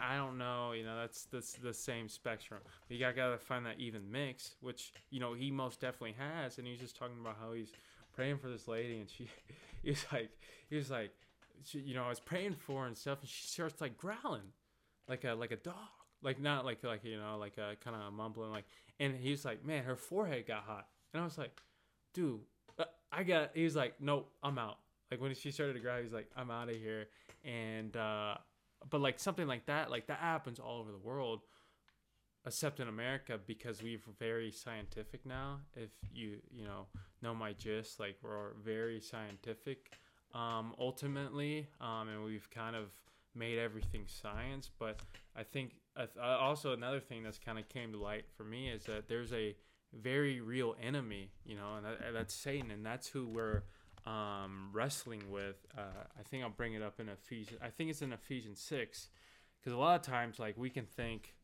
B: I don't know. You know, that's that's the same spectrum. You got gotta find that even mix, which you know he most definitely has. And he's just talking about how he's praying for this lady, and she, [laughs] he was like, he was like, she, you know, I was praying for her and stuff, and she starts like growling, like a like a dog, like not like like you know like a kind of mumbling like, and he was like, man, her forehead got hot, and I was like, dude, uh, I got. He was like, nope, I'm out. Like when she started to growl, he's like, I'm out of here, and uh, but like something like that, like that happens all over the world, except in America because we're very scientific now. If you you know know my gist, like we're very scientific um, ultimately, um, and we've kind of made everything science. But I think uh, also another thing that's kind of came to light for me is that there's a very real enemy, you know, and that, that's Satan, and that's who we're um, wrestling with. Uh, I think I'll bring it up in Ephesians. I think it's in Ephesians six, because a lot of times, like we can think,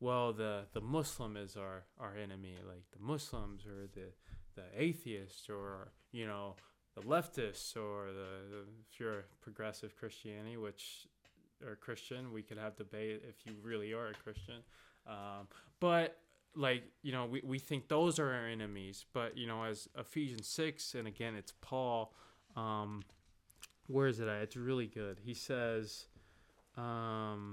B: well, the the Muslim is our our enemy, like the Muslims or the the atheist or you know the leftists or the, the if you're a progressive Christianity, which or Christian, we could have debate if you really are a Christian. Um, but like you know, we, we think those are our enemies. But you know, as Ephesians six, and again, it's Paul. Um, where is it at? It's really good. He says, um,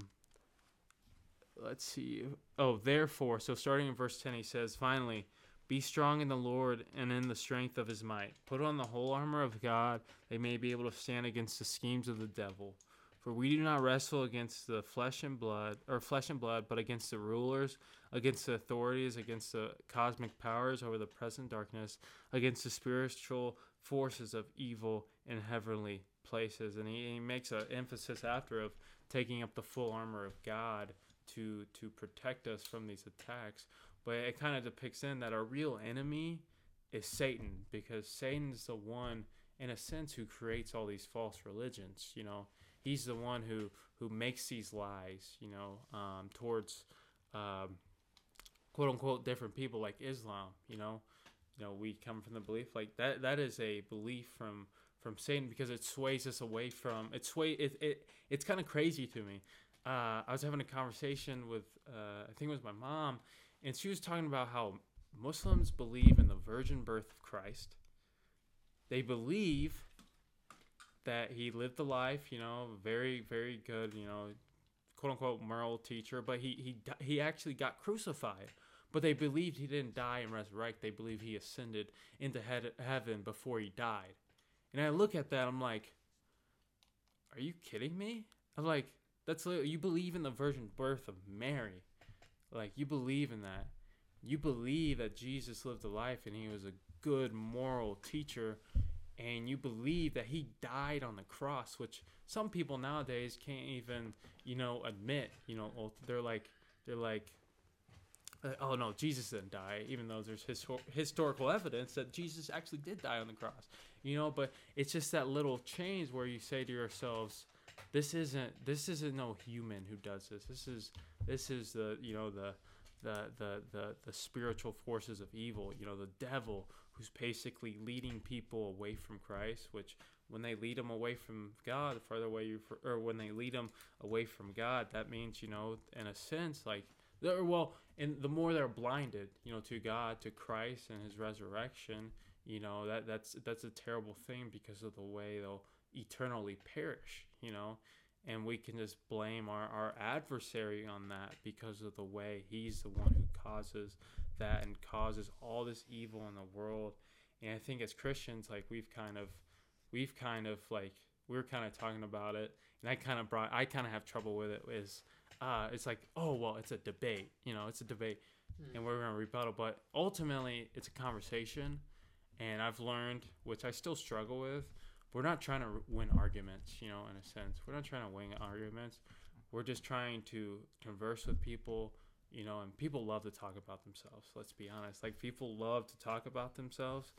B: let's see. Oh, therefore, so starting in verse 10, he says, finally, be strong in the Lord and in the strength of his might. Put on the whole armor of God, they may be able to stand against the schemes of the devil. For we do not wrestle against the flesh and blood, or flesh and blood, but against the rulers, against the authorities, against the cosmic powers over the present darkness, against the spiritual forces of evil in heavenly places. And he, he makes an emphasis after of taking up the full armor of God to to protect us from these attacks. But it kind of depicts in that our real enemy is Satan because Satan's the one in a sense who creates all these false religions, you know. He's the one who who makes these lies, you know, um, towards um, quote unquote different people like Islam, you know. You know, we come from the belief like that that is a belief from from Satan because it sways us away from it sway it, it it's kind of crazy to me uh, I was having a conversation with, uh, I think it was my mom, and she was talking about how Muslims believe in the virgin birth of Christ. They believe that he lived the life, you know, very, very good, you know, quote unquote moral teacher, but he, he, he actually got crucified. But they believed he didn't die and resurrect. They believe he ascended into he- heaven before he died. And I look at that, I'm like, are you kidding me? I'm like, that's you believe in the virgin birth of Mary. Like you believe in that. You believe that Jesus lived a life and he was a good moral teacher and you believe that he died on the cross, which some people nowadays can't even, you know, admit, you know, they're like they're like uh, oh no, Jesus didn't die, even though there's histor- historical evidence that Jesus actually did die on the cross. You know, but it's just that little change where you say to yourselves, this isn't this isn't no human who does this. This is this is the you know the the the the, the spiritual forces of evil. You know the devil who's basically leading people away from Christ, which when they lead them away from God, the further away you, or when they lead them away from God, that means, you know, in a sense, like, well, and the more they're blinded, you know, to God, to Christ and His resurrection, you know, that that's that's a terrible thing because of the way they'll eternally perish, you know, and we can just blame our, our adversary on that because of the way he's the one who causes that and causes all this evil in the world. And I think as Christians, like we've kind of, we've kind of like, we are kind of talking about it, and I kind of brought, I kind of have trouble with it. Is uh, it's like, oh well, it's a debate, you know, it's a debate, mm. and we're gonna rebuttal, but ultimately it's a conversation, and I've learned, which I still struggle with, we're not trying to win arguments, you know, in a sense. We're not trying to win arguments. We're just trying to converse with people, you know, and people love to talk about themselves. Let's be honest. Like people love to talk about themselves,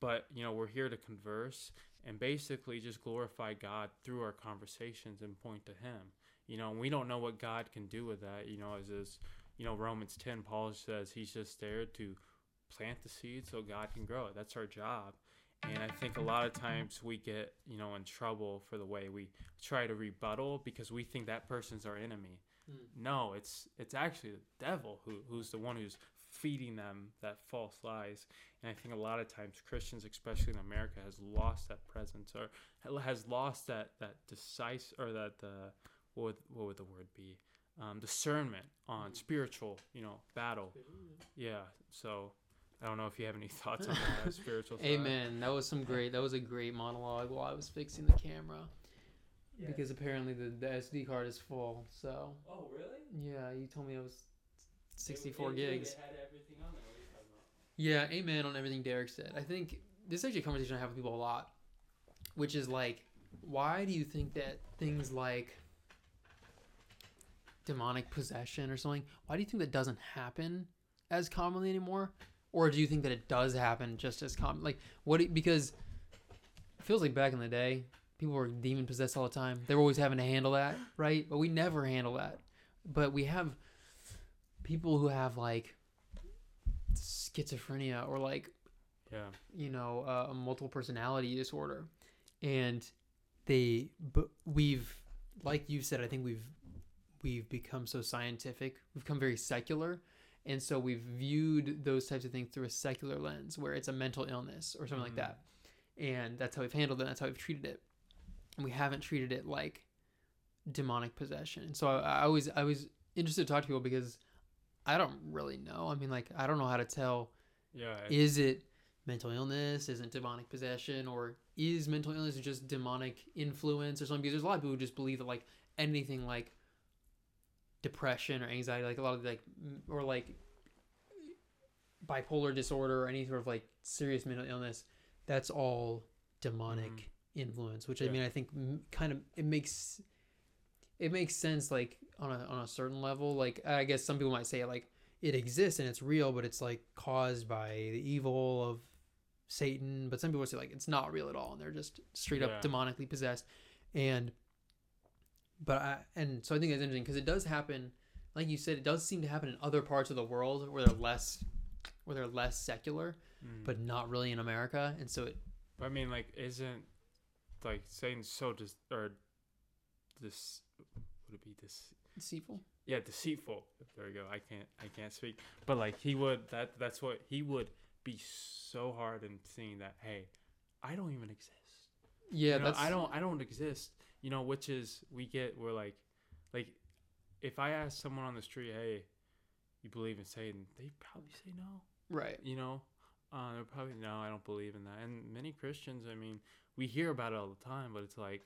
B: but you know, we're here to converse and basically just glorify God through our conversations and point to him. You know, we don't know what God can do with that, you know, as is, you know, Romans 10 Paul says he's just there to plant the seed so God can grow it. That's our job and I think a lot of times we get, you know, in trouble for the way we try to rebuttal because we think that person's our enemy. Mm. No, it's it's actually the devil who who's the one who's feeding them that false lies. And I think a lot of times Christians, especially in America, has lost that presence or has lost that that decisive or that uh, what would, what would the word be? Um, discernment on mm. spiritual, you know, battle. Yeah. So I don't know if you have any [laughs] thoughts on that spiritual [laughs] side.
A: Amen. That was some great. That was a great monologue while I was fixing the camera. Yeah. Because apparently the, the SD card is full. So.
B: Oh really?
A: Yeah, you told me it was 64 it, it, gigs. It yeah, amen on everything Derek said. I think this is actually a conversation I have with people a lot, which is like, why do you think that things like demonic possession or something, why do you think that doesn't happen as commonly anymore? Or do you think that it does happen just as common? Like what? Because it feels like back in the day, people were demon possessed all the time. They were always having to handle that, right? But we never handle that. But we have people who have like schizophrenia or like
B: Yeah.
A: you know, uh, a multiple personality disorder, and they, but we've, like you said, I think we've, we've become so scientific, we've become very secular, and so we've viewed those types of things through a secular lens, where it's a mental illness or something like
B: Mhm.
A: that, and that's how we've handled it. That's how we've treated it, and we haven't treated it like demonic possession. And So I, I was, I was interested to talk to people because I don't really know. I mean, like, I don't know how to tell
B: Yeah. it-
A: is it mental illness isn't demonic possession or is mental illness just demonic influence or something because there's a lot of people who just believe that like anything like depression or anxiety like a lot of like or like bipolar disorder or any sort of like serious mental illness that's all demonic mm-hmm. influence which i mean i think kind of it makes it makes sense like on a on a certain level. Like i guess some people might say like it exists and it's real but it's like caused by the evil of satan. But some people say like it's not real at all and they're just straight up demonically possessed. And but i and so i think that's interesting because it does happen like you said it does seem to happen in other parts of the world where they're less where they're less secular
B: Mm.
A: but not really in america and so it
B: But I mean, like, isn't like Satan's so dis or this would it be this?
A: deceitful
B: Yeah, deceitful. There we go. I can't. I can't speak. But like, he would. That. That's what he would be so hard in seeing that. Hey, I don't even exist.
A: yeah
B: You know,
A: that's
B: I don't. I don't exist. You know, which is we get. We're like, like, if I ask someone on the street, hey, you believe in Satan? They'd probably say no.
A: right
B: you know uh, they're probably no i don't believe in that and many christians i mean we hear about it all the time but it's like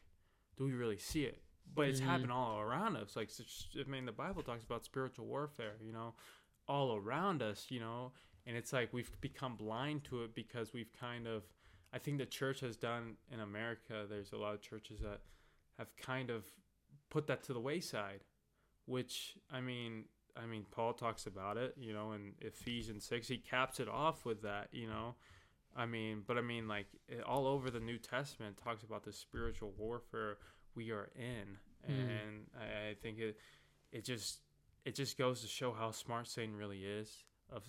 B: do we really see it but it's
A: Mhm.
B: happening all around us like i mean the bible talks about spiritual warfare you know all around us you know and it's like we've become blind to it because we've kind of i think the church has done in america there's a lot of churches that have kind of put that to the wayside which i mean I mean, Paul talks about it, you know, in Ephesians 6. He caps it off with that, you know. I mean, but I mean, like, it, all over the New Testament talks about the spiritual warfare we are in.
A: Mm.
B: And I, I think it, it just, it just goes to show how smart Satan really is of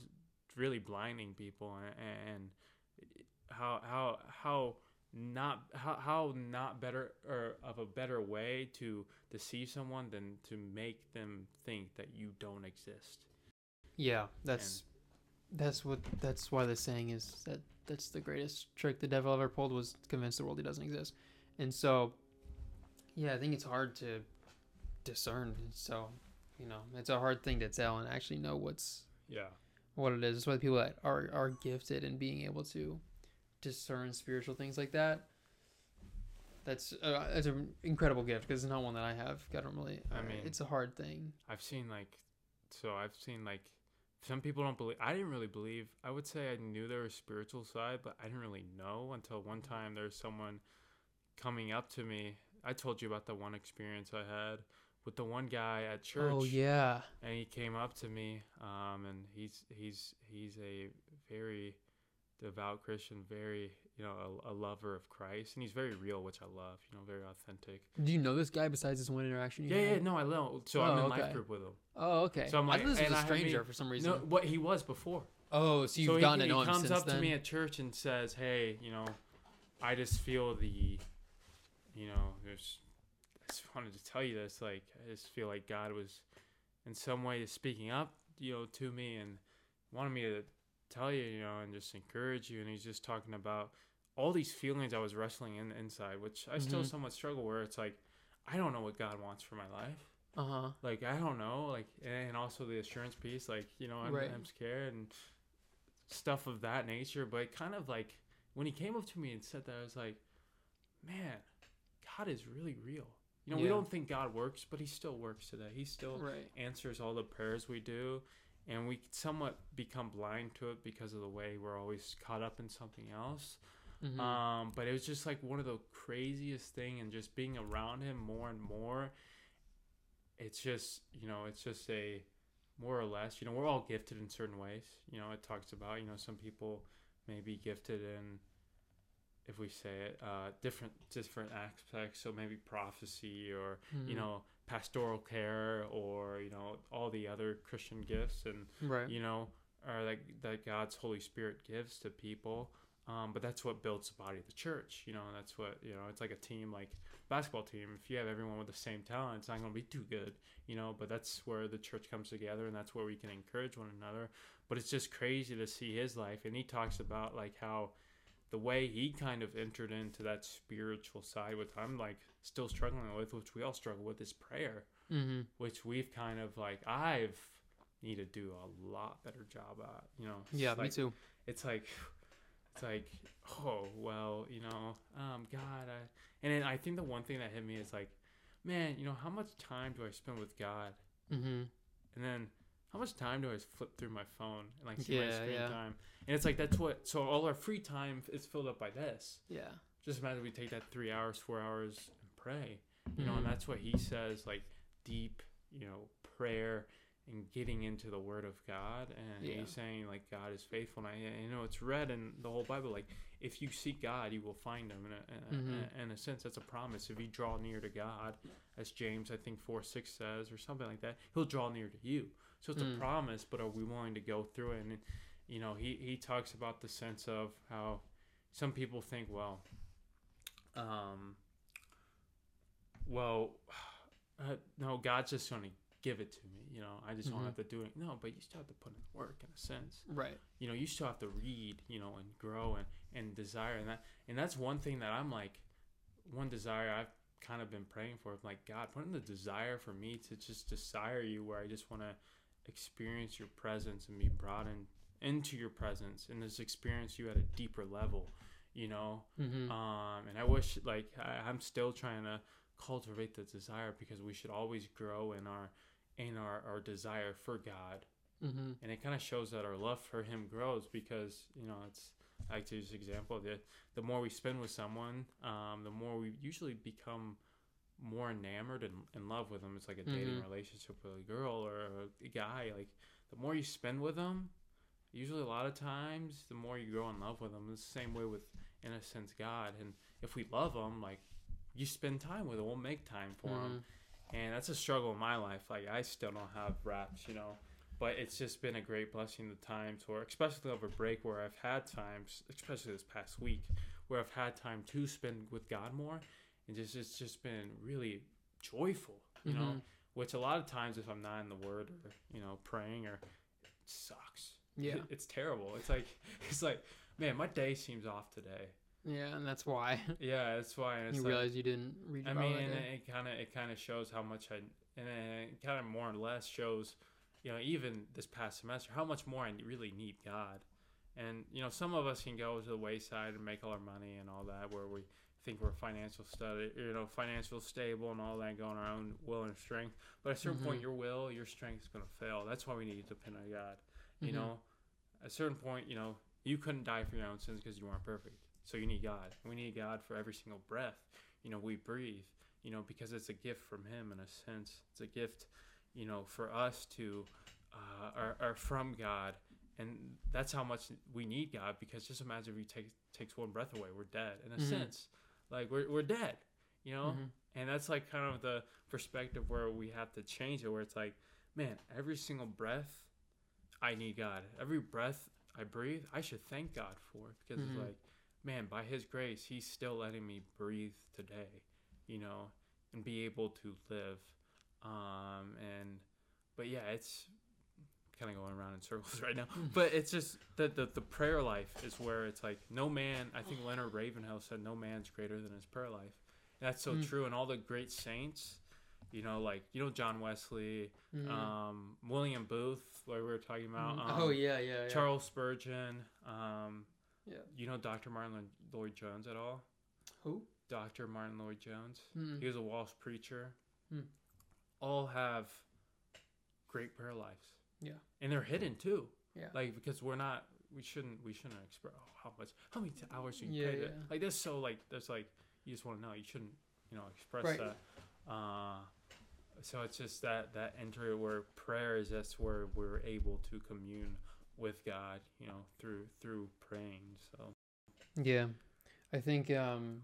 B: really blinding people and, and how, how, how not, how, how not better or of a better way to deceive someone than to make them think that you don't exist.
A: Yeah, that's that's what that's why the saying is that that's the greatest trick the devil ever pulled was convince the world he doesn't exist. And so yeah, I think it's hard to discern. So, you know, it's a hard thing to tell and actually know what's
B: Yeah.
A: what it is. it's why the people that are are gifted in being able to discern spiritual things like that. That's uh, that's an incredible gift because it's not one that I have. I don't really.
B: I mean-
A: it's a hard thing.
B: I've seen like, so I've seen like, some people don't believe. I didn't really believe. I would say I knew there was spiritual side, but I didn't really know until one time there's someone coming up to me. I told you about the one experience I had with the one guy at church.
A: Oh yeah.
B: and he came up to me um and he's he's he's a very devout christian very you know a, a lover of christ and he's very real which i love you know very authentic
A: Do you know this guy besides this one interaction? You
B: yeah yeah no i know so i'm
A: Oh,
B: in life group with him
A: Oh, okay.
B: So I'm
A: I
B: like-
A: thought this was
B: I
A: a
B: had
A: stranger for some reason.
B: no what he was before
A: oh, so you've
B: so
A: gotten
B: he,
A: to know
B: he
A: him
B: comes
A: since
B: up
A: then.
B: to me at church and says hey you know i just feel the you know there's i just wanted to tell you this like i just feel like god was in some way speaking up you know to me and wanted me to tell you you know and just encourage you and he's just talking about all these feelings i was wrestling in the inside which i still
A: Mhm.
B: somewhat struggle where it's like i don't know what god wants for my life
A: uh huh.
B: like I don't know, like and also the assurance piece, like you know I'm
A: Right.
B: I'm scared and stuff of that nature. But kind of like when he came up to me and said that, I was like, man, God is really real. You know, we don't think God works, but He still works today. He still
A: Right.
B: answers all the prayers we do, and we somewhat become blind to it because of the way we're always caught up in something else.
A: Mhm.
B: Um, but it was just like one of the craziest thing, and just being around him more and more. It's just you know, it's just a more or less. You know, we're all gifted in certain ways. You know, it talks about you know some people may be gifted in, if we say it, uh, different different aspects. So maybe prophecy or you
A: Mhm.
B: know pastoral care or you know all the other Christian gifts and
A: right.
B: you know, or like that God's Holy Spirit gives to people. Um, but that's what builds the body of the church. You know, that's what you know. It's like a team, like basketball team. If you have everyone with the same talent, it's not going to be too good. You know, but that's where the church comes together, and that's where we can encourage one another. But it's just crazy to see his life, and he talks about like how the way he kind of entered into that spiritual side, which I'm like still struggling with, which we all struggle with, is prayer,
A: Mm-hmm.
B: which we've kind of like I've need to do a lot better job at. You know,
A: Yeah,
B: like,
A: me too.
B: it's like it's like oh well you know um god I, and then i think the one thing that hit me is like man you know how much time do i spend with god
A: Mm-hmm.
B: and then how much time do i flip through my phone and like see my screen
A: yeah.
B: time and it's like that's what so all our free time is filled up by this
A: Yeah.
B: just imagine we take that three hours four hours pray you know and
A: Mhm.
B: that's what he says like deep you know prayer and getting into the word of god and
A: Yeah.
B: he's saying like god is faithful and I, you know it's read in the whole bible like if you seek god you will find him in a, in, a,
A: Mhm.
B: in a sense that's a promise if you draw near to god as james i think 4 6 says or something like that he'll draw near to you so it's
A: Mm.
B: a promise but are we willing to go through it and you know he, he talks about the sense of how some people think well um well [sighs] uh, no god's just going to give it to me you know i just
A: Mhm.
B: don't have to do it no but you still have to put in work in a sense
A: Right.
B: you know you still have to read you know and grow and and desire and that and that's one thing that i'm like one desire i've kind of been praying for like god put in the desire for me to just desire you where i just want to experience your presence and be brought in into your presence and just experience you at a deeper level you know
A: Mm-hmm.
B: um and i wish like I, i'm still trying to cultivate the desire because we should always grow in our in our, our desire for god
A: mm-hmm.
B: and it kind of shows that our love for him grows because you know it's I like to use example that the more we spend with someone um, the more we usually become more enamored and in love with them it's like a dating
A: Mhm.
B: relationship with a girl or a guy like the more you spend with them usually a lot of times the more you grow in love with them it's the same way with in a sense god and if we love them like you spend time with them we'll make time for them
A: Mm-hmm.
B: and that's a struggle in my life. Like I still don't have raps, you know, but it's just been a great blessing. The times where, especially over break, where I've had times, especially this past week, where I've had time to spend with God more, and just it's just been really joyful, you know.
A: Mhm.
B: Which a lot of times, if I'm not in the Word or you know praying, or it sucks.
A: Yeah. [laughs]
B: it's terrible. It's like [laughs] it's like man, my day seems off today.
A: Yeah, and that's why [laughs]
B: Yeah, that's why. And
A: you
B: like,
A: realize you didn't read your
B: I mean, and it kind of it kind of shows how much I and it kind of more or less shows, you know, even this past semester how much more I really need God. And you know, some of us can go to the wayside and make all our money and all that, where we think we're financial study, you know, financial stable and all that, going our own will and strength. But at a certain point,
A: Mhm.
B: your will, your strength is going to fail. That's why we need to depend on God. You
A: Mhm.
B: know, at a certain point, you know, you couldn't die for your own sins because you weren't perfect. So you need God. We need God for every single breath. You know, we breathe. You know, because it's a gift from Him in a sense. It's a gift, you know, for us to, uh, are, are from God, and that's how much we need God. Because just imagine if He takes takes one breath away, we're dead in a
A: Mhm.
B: sense. Like we're we're dead. You know,
A: Mhm.
B: and that's like kind of the perspective where we have to change it. Where it's like, man, every single breath, I need God. Every breath I breathe, I should thank God for it because
A: Mhm.
B: it's like, man, by His grace, He's still letting me breathe today, you know, and be able to live. Um, and but yeah, it's kind of going around in circles [laughs] right now.
A: Mm. [laughs]
B: But it's just that the the prayer life is where it's like no man. I think Leonard Ravenhill said no man's greater than his prayer life. And that's so
A: Mm.
B: true. And all the great saints, you know, like you know John Wesley,
A: Mhm.
B: um, William Booth, like we were talking about.
A: Mhm.
B: Um,
A: oh yeah, yeah, yeah.
B: Charles Spurgeon. Um,
A: Yeah.
B: You know Dr. Martin Lloyd Jones at all?
A: Who?
B: Dr. Martyn Lloyd-Jones.
A: Mm.
B: He was a Walsh preacher.
A: Hmm.
B: All have great prayer lives.
A: Yeah.
B: And they're hidden too.
A: Yeah.
B: Like because we're not we shouldn't we shouldn't express oh, how much how many hours you
A: Yeah,
B: pray
A: yeah.
B: like that's so like that's like you just want to know you shouldn't you know express
A: Right.
B: that uh so it's just that that entry where prayer is that's where we're able to commune with God you know through through praying so
A: Yeah, I think um,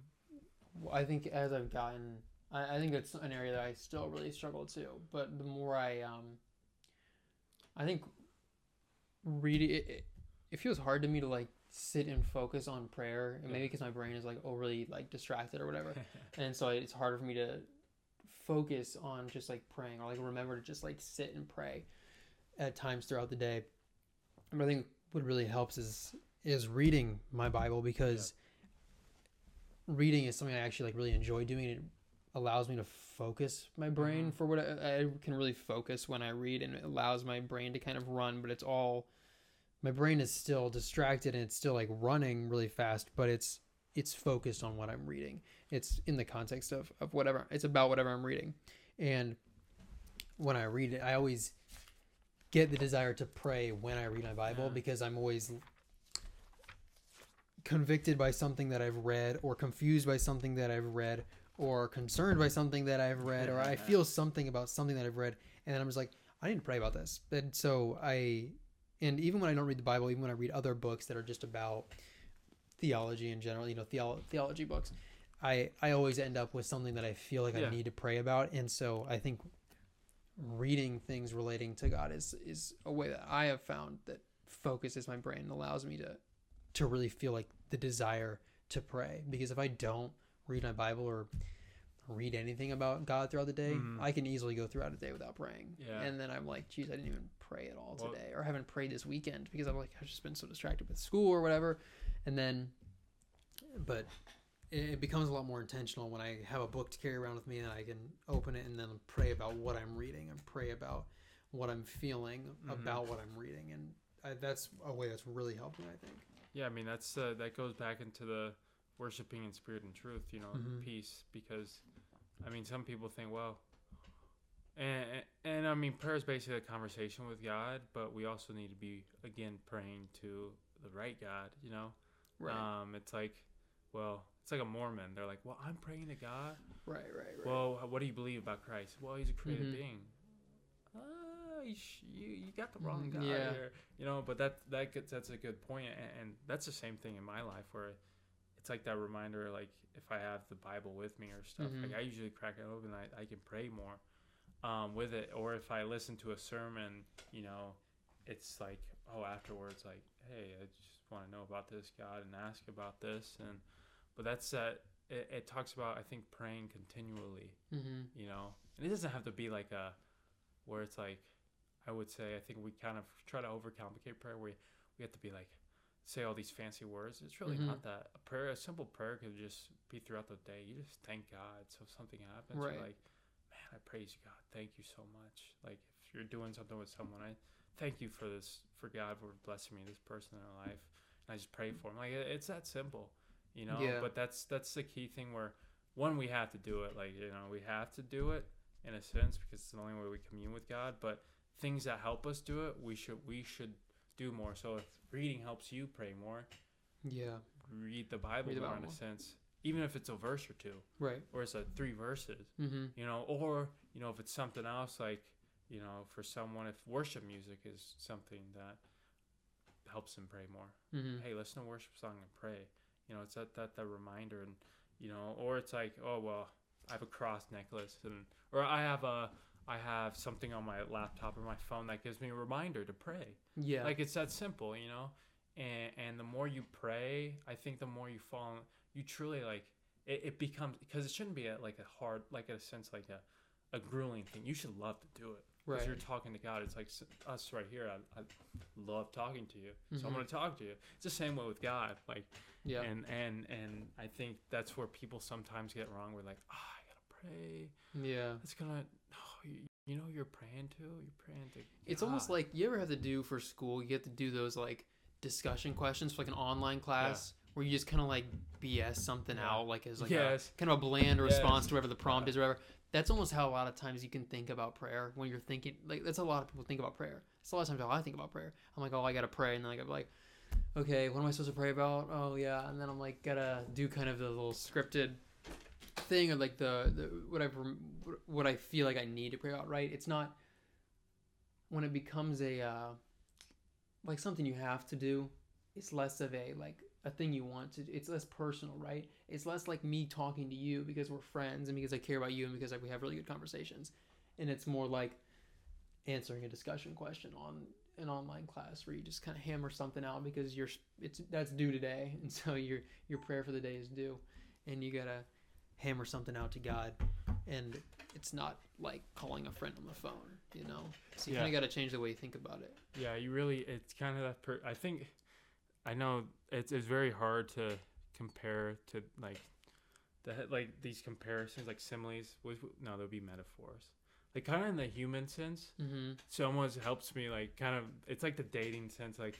A: I think as I've gotten, I, I think it's an area that I still really struggle to. But the more I um, I think reading it, it, it feels hard to me to like sit and focus on prayer, and maybe because my brain is like overly like distracted or whatever, [laughs] and so it's harder for me to focus on just like praying or like remember to just like sit and pray at times throughout the day. But I think what really helps is is reading my Bible because reading is something I actually like really enjoy doing. It allows me to focus my brain
B: Mhm.
A: for what I, I can really focus when I read, and it allows my brain to kind of run. But it's all my brain is still distracted and it's still like running really fast, but it's it's focused on what I'm reading. It's in the context of of whatever it's about whatever I'm reading, and when I read it, I always get the desire to pray when I read my Bible because I'm always convicted by something that I've read or confused by something that I've read or concerned by something that I've read or I feel something about something that I've read and then I'm just like I need to pray about this. And so I and even when I don't read the Bible, even when I read other books that are just about theology in general, you know, theolo- theology books, I I always end up with something that I feel like
B: Yeah.
A: I need to pray about and so I think reading things relating to God is is a way that I have found that focuses my brain and allows me to to really feel like the desire to pray because if I don't read my Bible or read anything about God throughout the day,
B: Mhm.
A: I can easily go throughout a day without praying.
B: Yeah.
A: And then I'm like, geez, I didn't even pray at all
B: Well-
A: today or I haven't prayed this weekend because I'm like I've just been so distracted with school or whatever. And then but it becomes a lot more intentional when I have a book to carry around with me and I can open it and then pray about what I'm reading and pray about what I'm feeling
B: Mhm.
A: about what I'm reading. And I, that's a way that's really helped me, I think.
B: Yeah, I mean that's uh, that goes back into the worshiping in spirit and truth, you know,
A: Mhm.
B: peace. Because, I mean, some people think, well, and and I mean, prayer is basically a conversation with God, but we also need to be again praying to the right God, you know. Um, it's like, well, it's like a Mormon. They're like, well, I'm praying to God.
A: right, right, right.
B: Well, what do you believe about Christ? Well, he's a created
A: Mhm.
B: being. Uh, you, you got the wrong
A: Mm,
B: guy
A: yeah.
B: here. You know, but that that gets that's a good point, and, and that's the same thing in my life where it's like that reminder. Like if I have the Bible with me or stuff,
A: Mhm.
B: like I usually crack it open, I I can pray more um, with it. Or if I listen to a sermon, you know, it's like oh afterwards, like hey, I just want to know about this God and ask about this, and but that's that. It, it talks about I think praying continually
A: mm-hmm.
B: you know? And it doesn't have to be like a where it's like i would say i think we kind of try to overcomplicate prayer. Where we have to be like say all these fancy words. It's really
A: Mhm.
B: not that. A prayer a simple prayer could just be throughout the day. You just thank god so if something happens.
A: Right.
B: you're like man i praise you god. Thank you so much. Like if you're doing something with someone i thank you for this for god for blessing me this person in their life and i just pray for them like it, it's that simple you know
A: Yeah.
B: but that's that's the key thing where one we have to do it like you know we have to do it in a sense because it's the only way we commune with god but things that help us do it we should we should do more so if reading helps you pray more
A: Yeah,
B: read the bible
A: Read the
B: more in a sense even if it's a verse or two
A: right.
B: or it's a three verses
A: Mm-hmm.
B: you know or you know if it's something else like you know for someone if worship music is something that helps them pray more
A: Mm-hmm.
B: hey listen to worship song and pray you know it's that that, that reminder and you know or it's like oh well i have a cross necklace and or i have a i have something on my laptop or my phone that gives me a reminder to pray.
A: Yeah.
B: like it's that simple you know? And and the more you pray i think the more you fall you truly like it, it becomes because it shouldn't be a, like a hard like a sense like a, a grueling thing. You should love to do it because
A: right.
B: you're talking to God. It's like us right here. I, I love talking to you, so I'm
A: Mhm.
B: going to talk to you. It's the same way with God. Like,
A: Yeah.
B: and and and I think that's where people sometimes get wrong. We're like, ah, I gotta pray.
A: yeah.
B: It's gonna. Oh, you, you know, who you're praying to. You're praying to.
A: It's almost like you ever have to do for school. You have to do those like discussion questions for like an online class where you just kind of like BS something
B: Yeah.
A: out, like as like
B: Yes.
A: a kind of a bland
B: Yes.
A: response to whatever the prompt
B: Yeah.
A: is or whatever. That's almost how a lot of times you can think about prayer when you're thinking like that's a lot of people think about prayer. It's a lot of times how I think about prayer. I'm like, oh, I gotta pray, and then I gotta be like, okay, what am I supposed to pray about? Oh yeah, and then I'm like gotta do kind of the little scripted thing of like the, the what I what I feel like I need to pray about. Right? It's not when it becomes a uh, like something you have to do. It's less of a like a thing you want to. It's less personal, right? It's less like me talking to you because we're friends and because I care about you and because like we have really good conversations, and it's more like answering a discussion question on an online class where you just kind of hammer something out because you're it's that's due today and so [laughs] your your prayer for the day is due and you gotta hammer something out to god and it's not like calling a friend on the phone you know so you
B: Yeah.
A: kind of got to change the way you think about it
B: Yeah, you really. It's kind of that. Per- I think. I know it's it's very hard to compare to like, the like these comparisons like similes. With, no, they'll be metaphors. Like kind of in the human sense.
A: mm-hmm.
B: So almost helps me like kind of. It's like the dating sense. Like,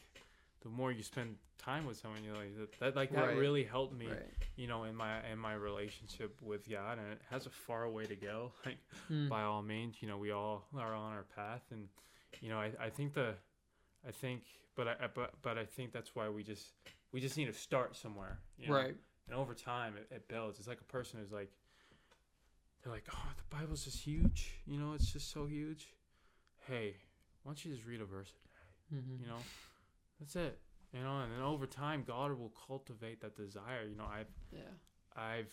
B: the more you spend time with someone, you like that. that like that
A: Right.
B: really helped me.
A: right
B: You know, in my in my relationship with God, and it has a far way to go. [laughs] Like
A: Mm.
B: by all means, you know, we all are on our path, and you know, I, I think the, I think, but I- but but I think that's why we just we just need to start somewhere, you know?
A: right
B: And over time, it, it builds. It's like a person who's like, they're like, oh, the Bible's just huge, you know, it's just so huge. Hey, why don't you just read a verse a day?
A: mm-hmm.
B: You know, that's it. You know, and then over time, God will cultivate that desire. You know, I've
A: yeah
B: I've,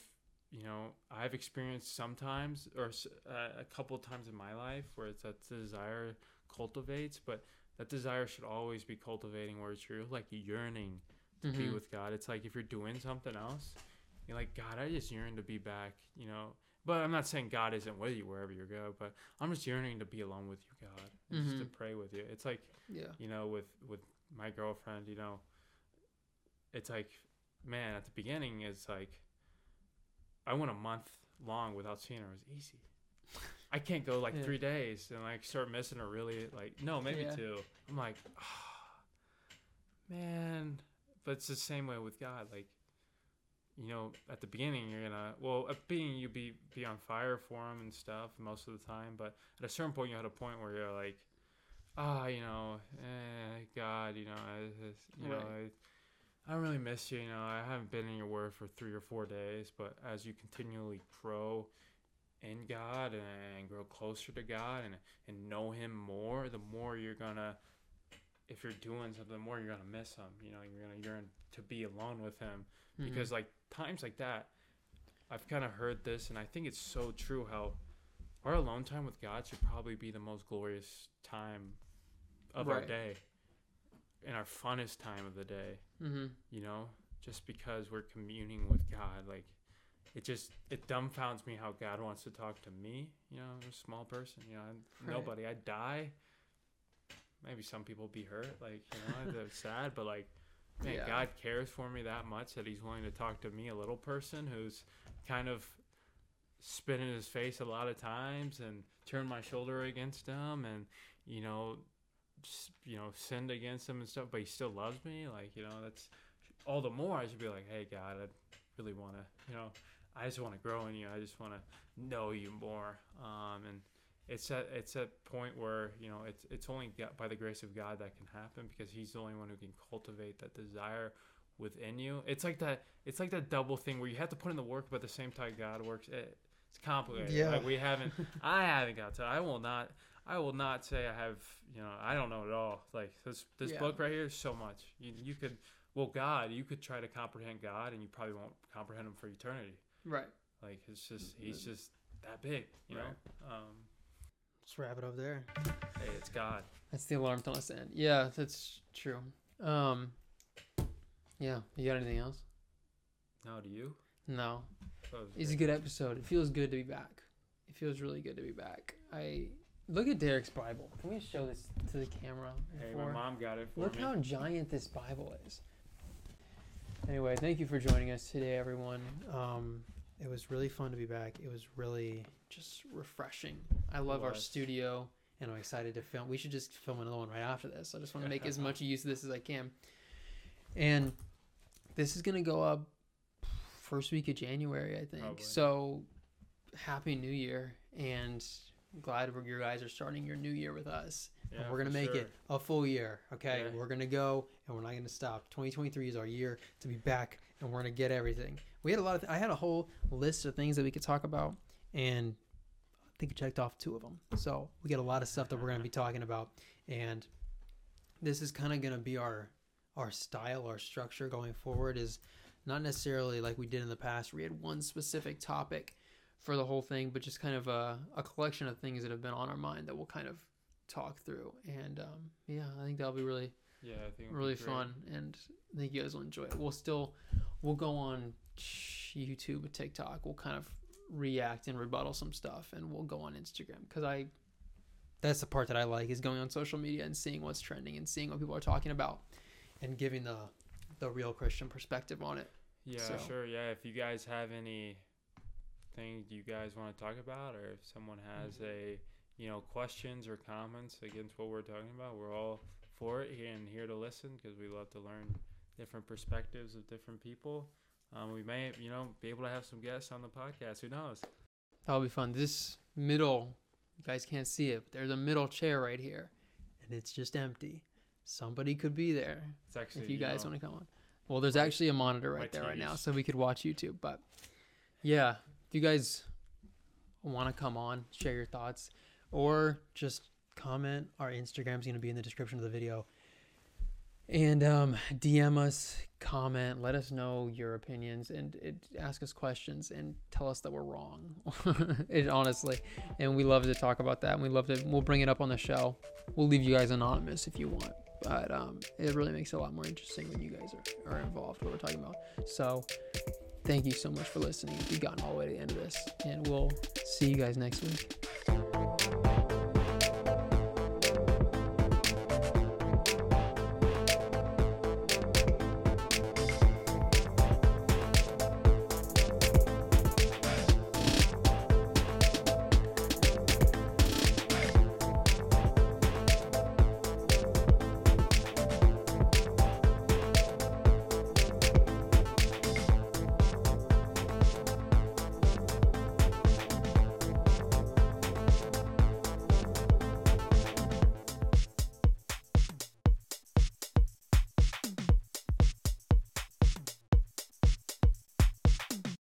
B: you know, I've experienced sometimes or uh, a couple of times in my life where it's that desire cultivates, but that desire should always be cultivating where it's you're like yearning to be with God. It's like if you're doing something else, you're like, God, I just yearn to be back, you know. But I'm not saying God isn't with you wherever you go, but I'm just yearning to be alone with you, God, and just to
A: Mhm.
B: pray with you. It's like
A: yeah
B: you know, with with my girlfriend, you know, it's like, man, at the beginning, it's like, I went a month long without seeing her. It was easy. I can't go like
A: Yeah.
B: three days and like start missing her. Really, like no, maybe
A: Yeah.
B: two. I'm like, ah, man. It's the same way with God. Like, you know, at the beginning, you're gonna well, at beginning you be be on fire for him and stuff most of the time. But at a certain point, you had a point where you're like, ah, you know, eh, God, you know, I, you know,
A: Right.
B: I, I don't really miss you. You know, I haven't been in your word for three or four days, but as you continually grow in God and grow closer to God and and know Him more, the more you're gonna, if you're doing something, more you're gonna miss Him. You know, you're gonna yearn to be alone with Him
A: Mhm.
B: because like times like that i've kind of heard this and i think it's so true how our alone time with god should probably be the most glorious time of our day and our funnest time of the day
A: Mhm.
B: you know just because we're communing with god like it just it dumbfounds me how god wants to talk to me you know a small person you know I'm
A: Right.
B: nobody i die maybe some people be hurt like you know they're sad but like man,
A: Yeah.
B: God cares for me that much that He's willing to talk to me, a little person who's kind of spit in his face a lot of times and turn my shoulder against him, and you know, just you know, sinned against him and stuff. But He still loves me. Like you know, that's all the more I should be like, hey, God, I really want to, you know, I just want to grow in you. I just want to know you more. Um, and it's at it's at point where you know it's it's only God, by the grace of God that can happen because He's the only one who can cultivate that desire within you. It's like that. It's like that double thing where you have to put in the work, but at the same time God works. It, it's complicated.
A: Yeah.
B: Like we haven't. [laughs] I haven't got to. I will not. I will not say I have. You know, I don't know at all. Like this this
A: Yeah.
B: book right here is so much. You you could. Well, God, you could try to comprehend God, and you probably won't comprehend Him for eternity.
A: right
B: Like it's just He's just that big. You
A: Right.
B: know. Um,
A: let's wrap it up there
B: hey, it's God.
A: That's the alarm tell us to end. Yeah, that's true. Um, yeah, you got anything else?
B: No, do you?
A: No, it's a good episode. It feels good to be back. It feels really good to be back. I look at Derek's Bible. Can we show this to the camera?
B: Hey, my
A: before?
B: mom got it for
A: Look
B: me.
A: how giant this Bible is. Anyway, thank you for joining us today, everyone. Um, it was really fun to be back. It was really just refreshing. I love our studio, and I'm excited to film. We should just film another one right after this. I just want to make as [laughs] much use of this as I can. And this is gonna go up first week of January, I think.
B: Probably.
A: So, happy New Year, and glad you guys are starting your new year with us and we're gonna make
B: sure.
A: it a full year. Okay,
B: Yeah.
A: we're gonna go, and we're not gonna stop. 2023 is our year to be back, and we're gonna get everything. We had a lot of. Th- I had a whole list of things that we could talk about, and I think we checked off two of them. So we got a lot of stuff that we're gonna be talking about, and this is kind of gonna be our our style, our structure going forward. Is not necessarily like we did in the past, where we had one specific topic for the whole thing, but just kind of a, a collection of things that have been on our mind that we'll kind of talk through. And um, yeah, I think that'll be really
B: Yeah, I think
A: really fun, and I think you guys will enjoy it. We'll still we'll go on YouTube and TikTok. We'll kind of react and rebuttal some stuff, and we'll go on Instagram because I that's the part that I like is going on social media and seeing what's trending and seeing what people are talking about, and giving the the real Christian perspective on it.
B: Yeah,
A: So-
B: sure. Yeah, if you guys have any things you guys want to talk about, or if someone has
A: Mm-hmm.
B: a you know questions or comments against what we're talking about, we're all for it and here to listen because we love to learn different perspectives of different people. Um, we may you know be able to have some guests on the podcast. Who knows?
A: That'll be fun. This middle, you guys can't see it, but there's a middle chair right here, and it's just empty. Somebody could be there.
B: It's actually
A: if you guys
B: know,
A: want to come on. Well, there's actually a monitor right there right now, so we could watch YouTube. But yeah, if you guys want to come on, share your thoughts, or just comment, our Instagram's going to be in the description of the video. And um, DM us, comment, let us know your opinions, and it, ask us questions, and tell us that we're wrong. [laughs] it honestly, and we love to talk about that. And we love to. We'll bring it up on the show. We'll leave you guys anonymous if you want but um, it really makes it a lot more interesting when you guys are, are involved what we're talking about so thank you so much for listening you've gotten all the way to the end of this and we'll see you guys next week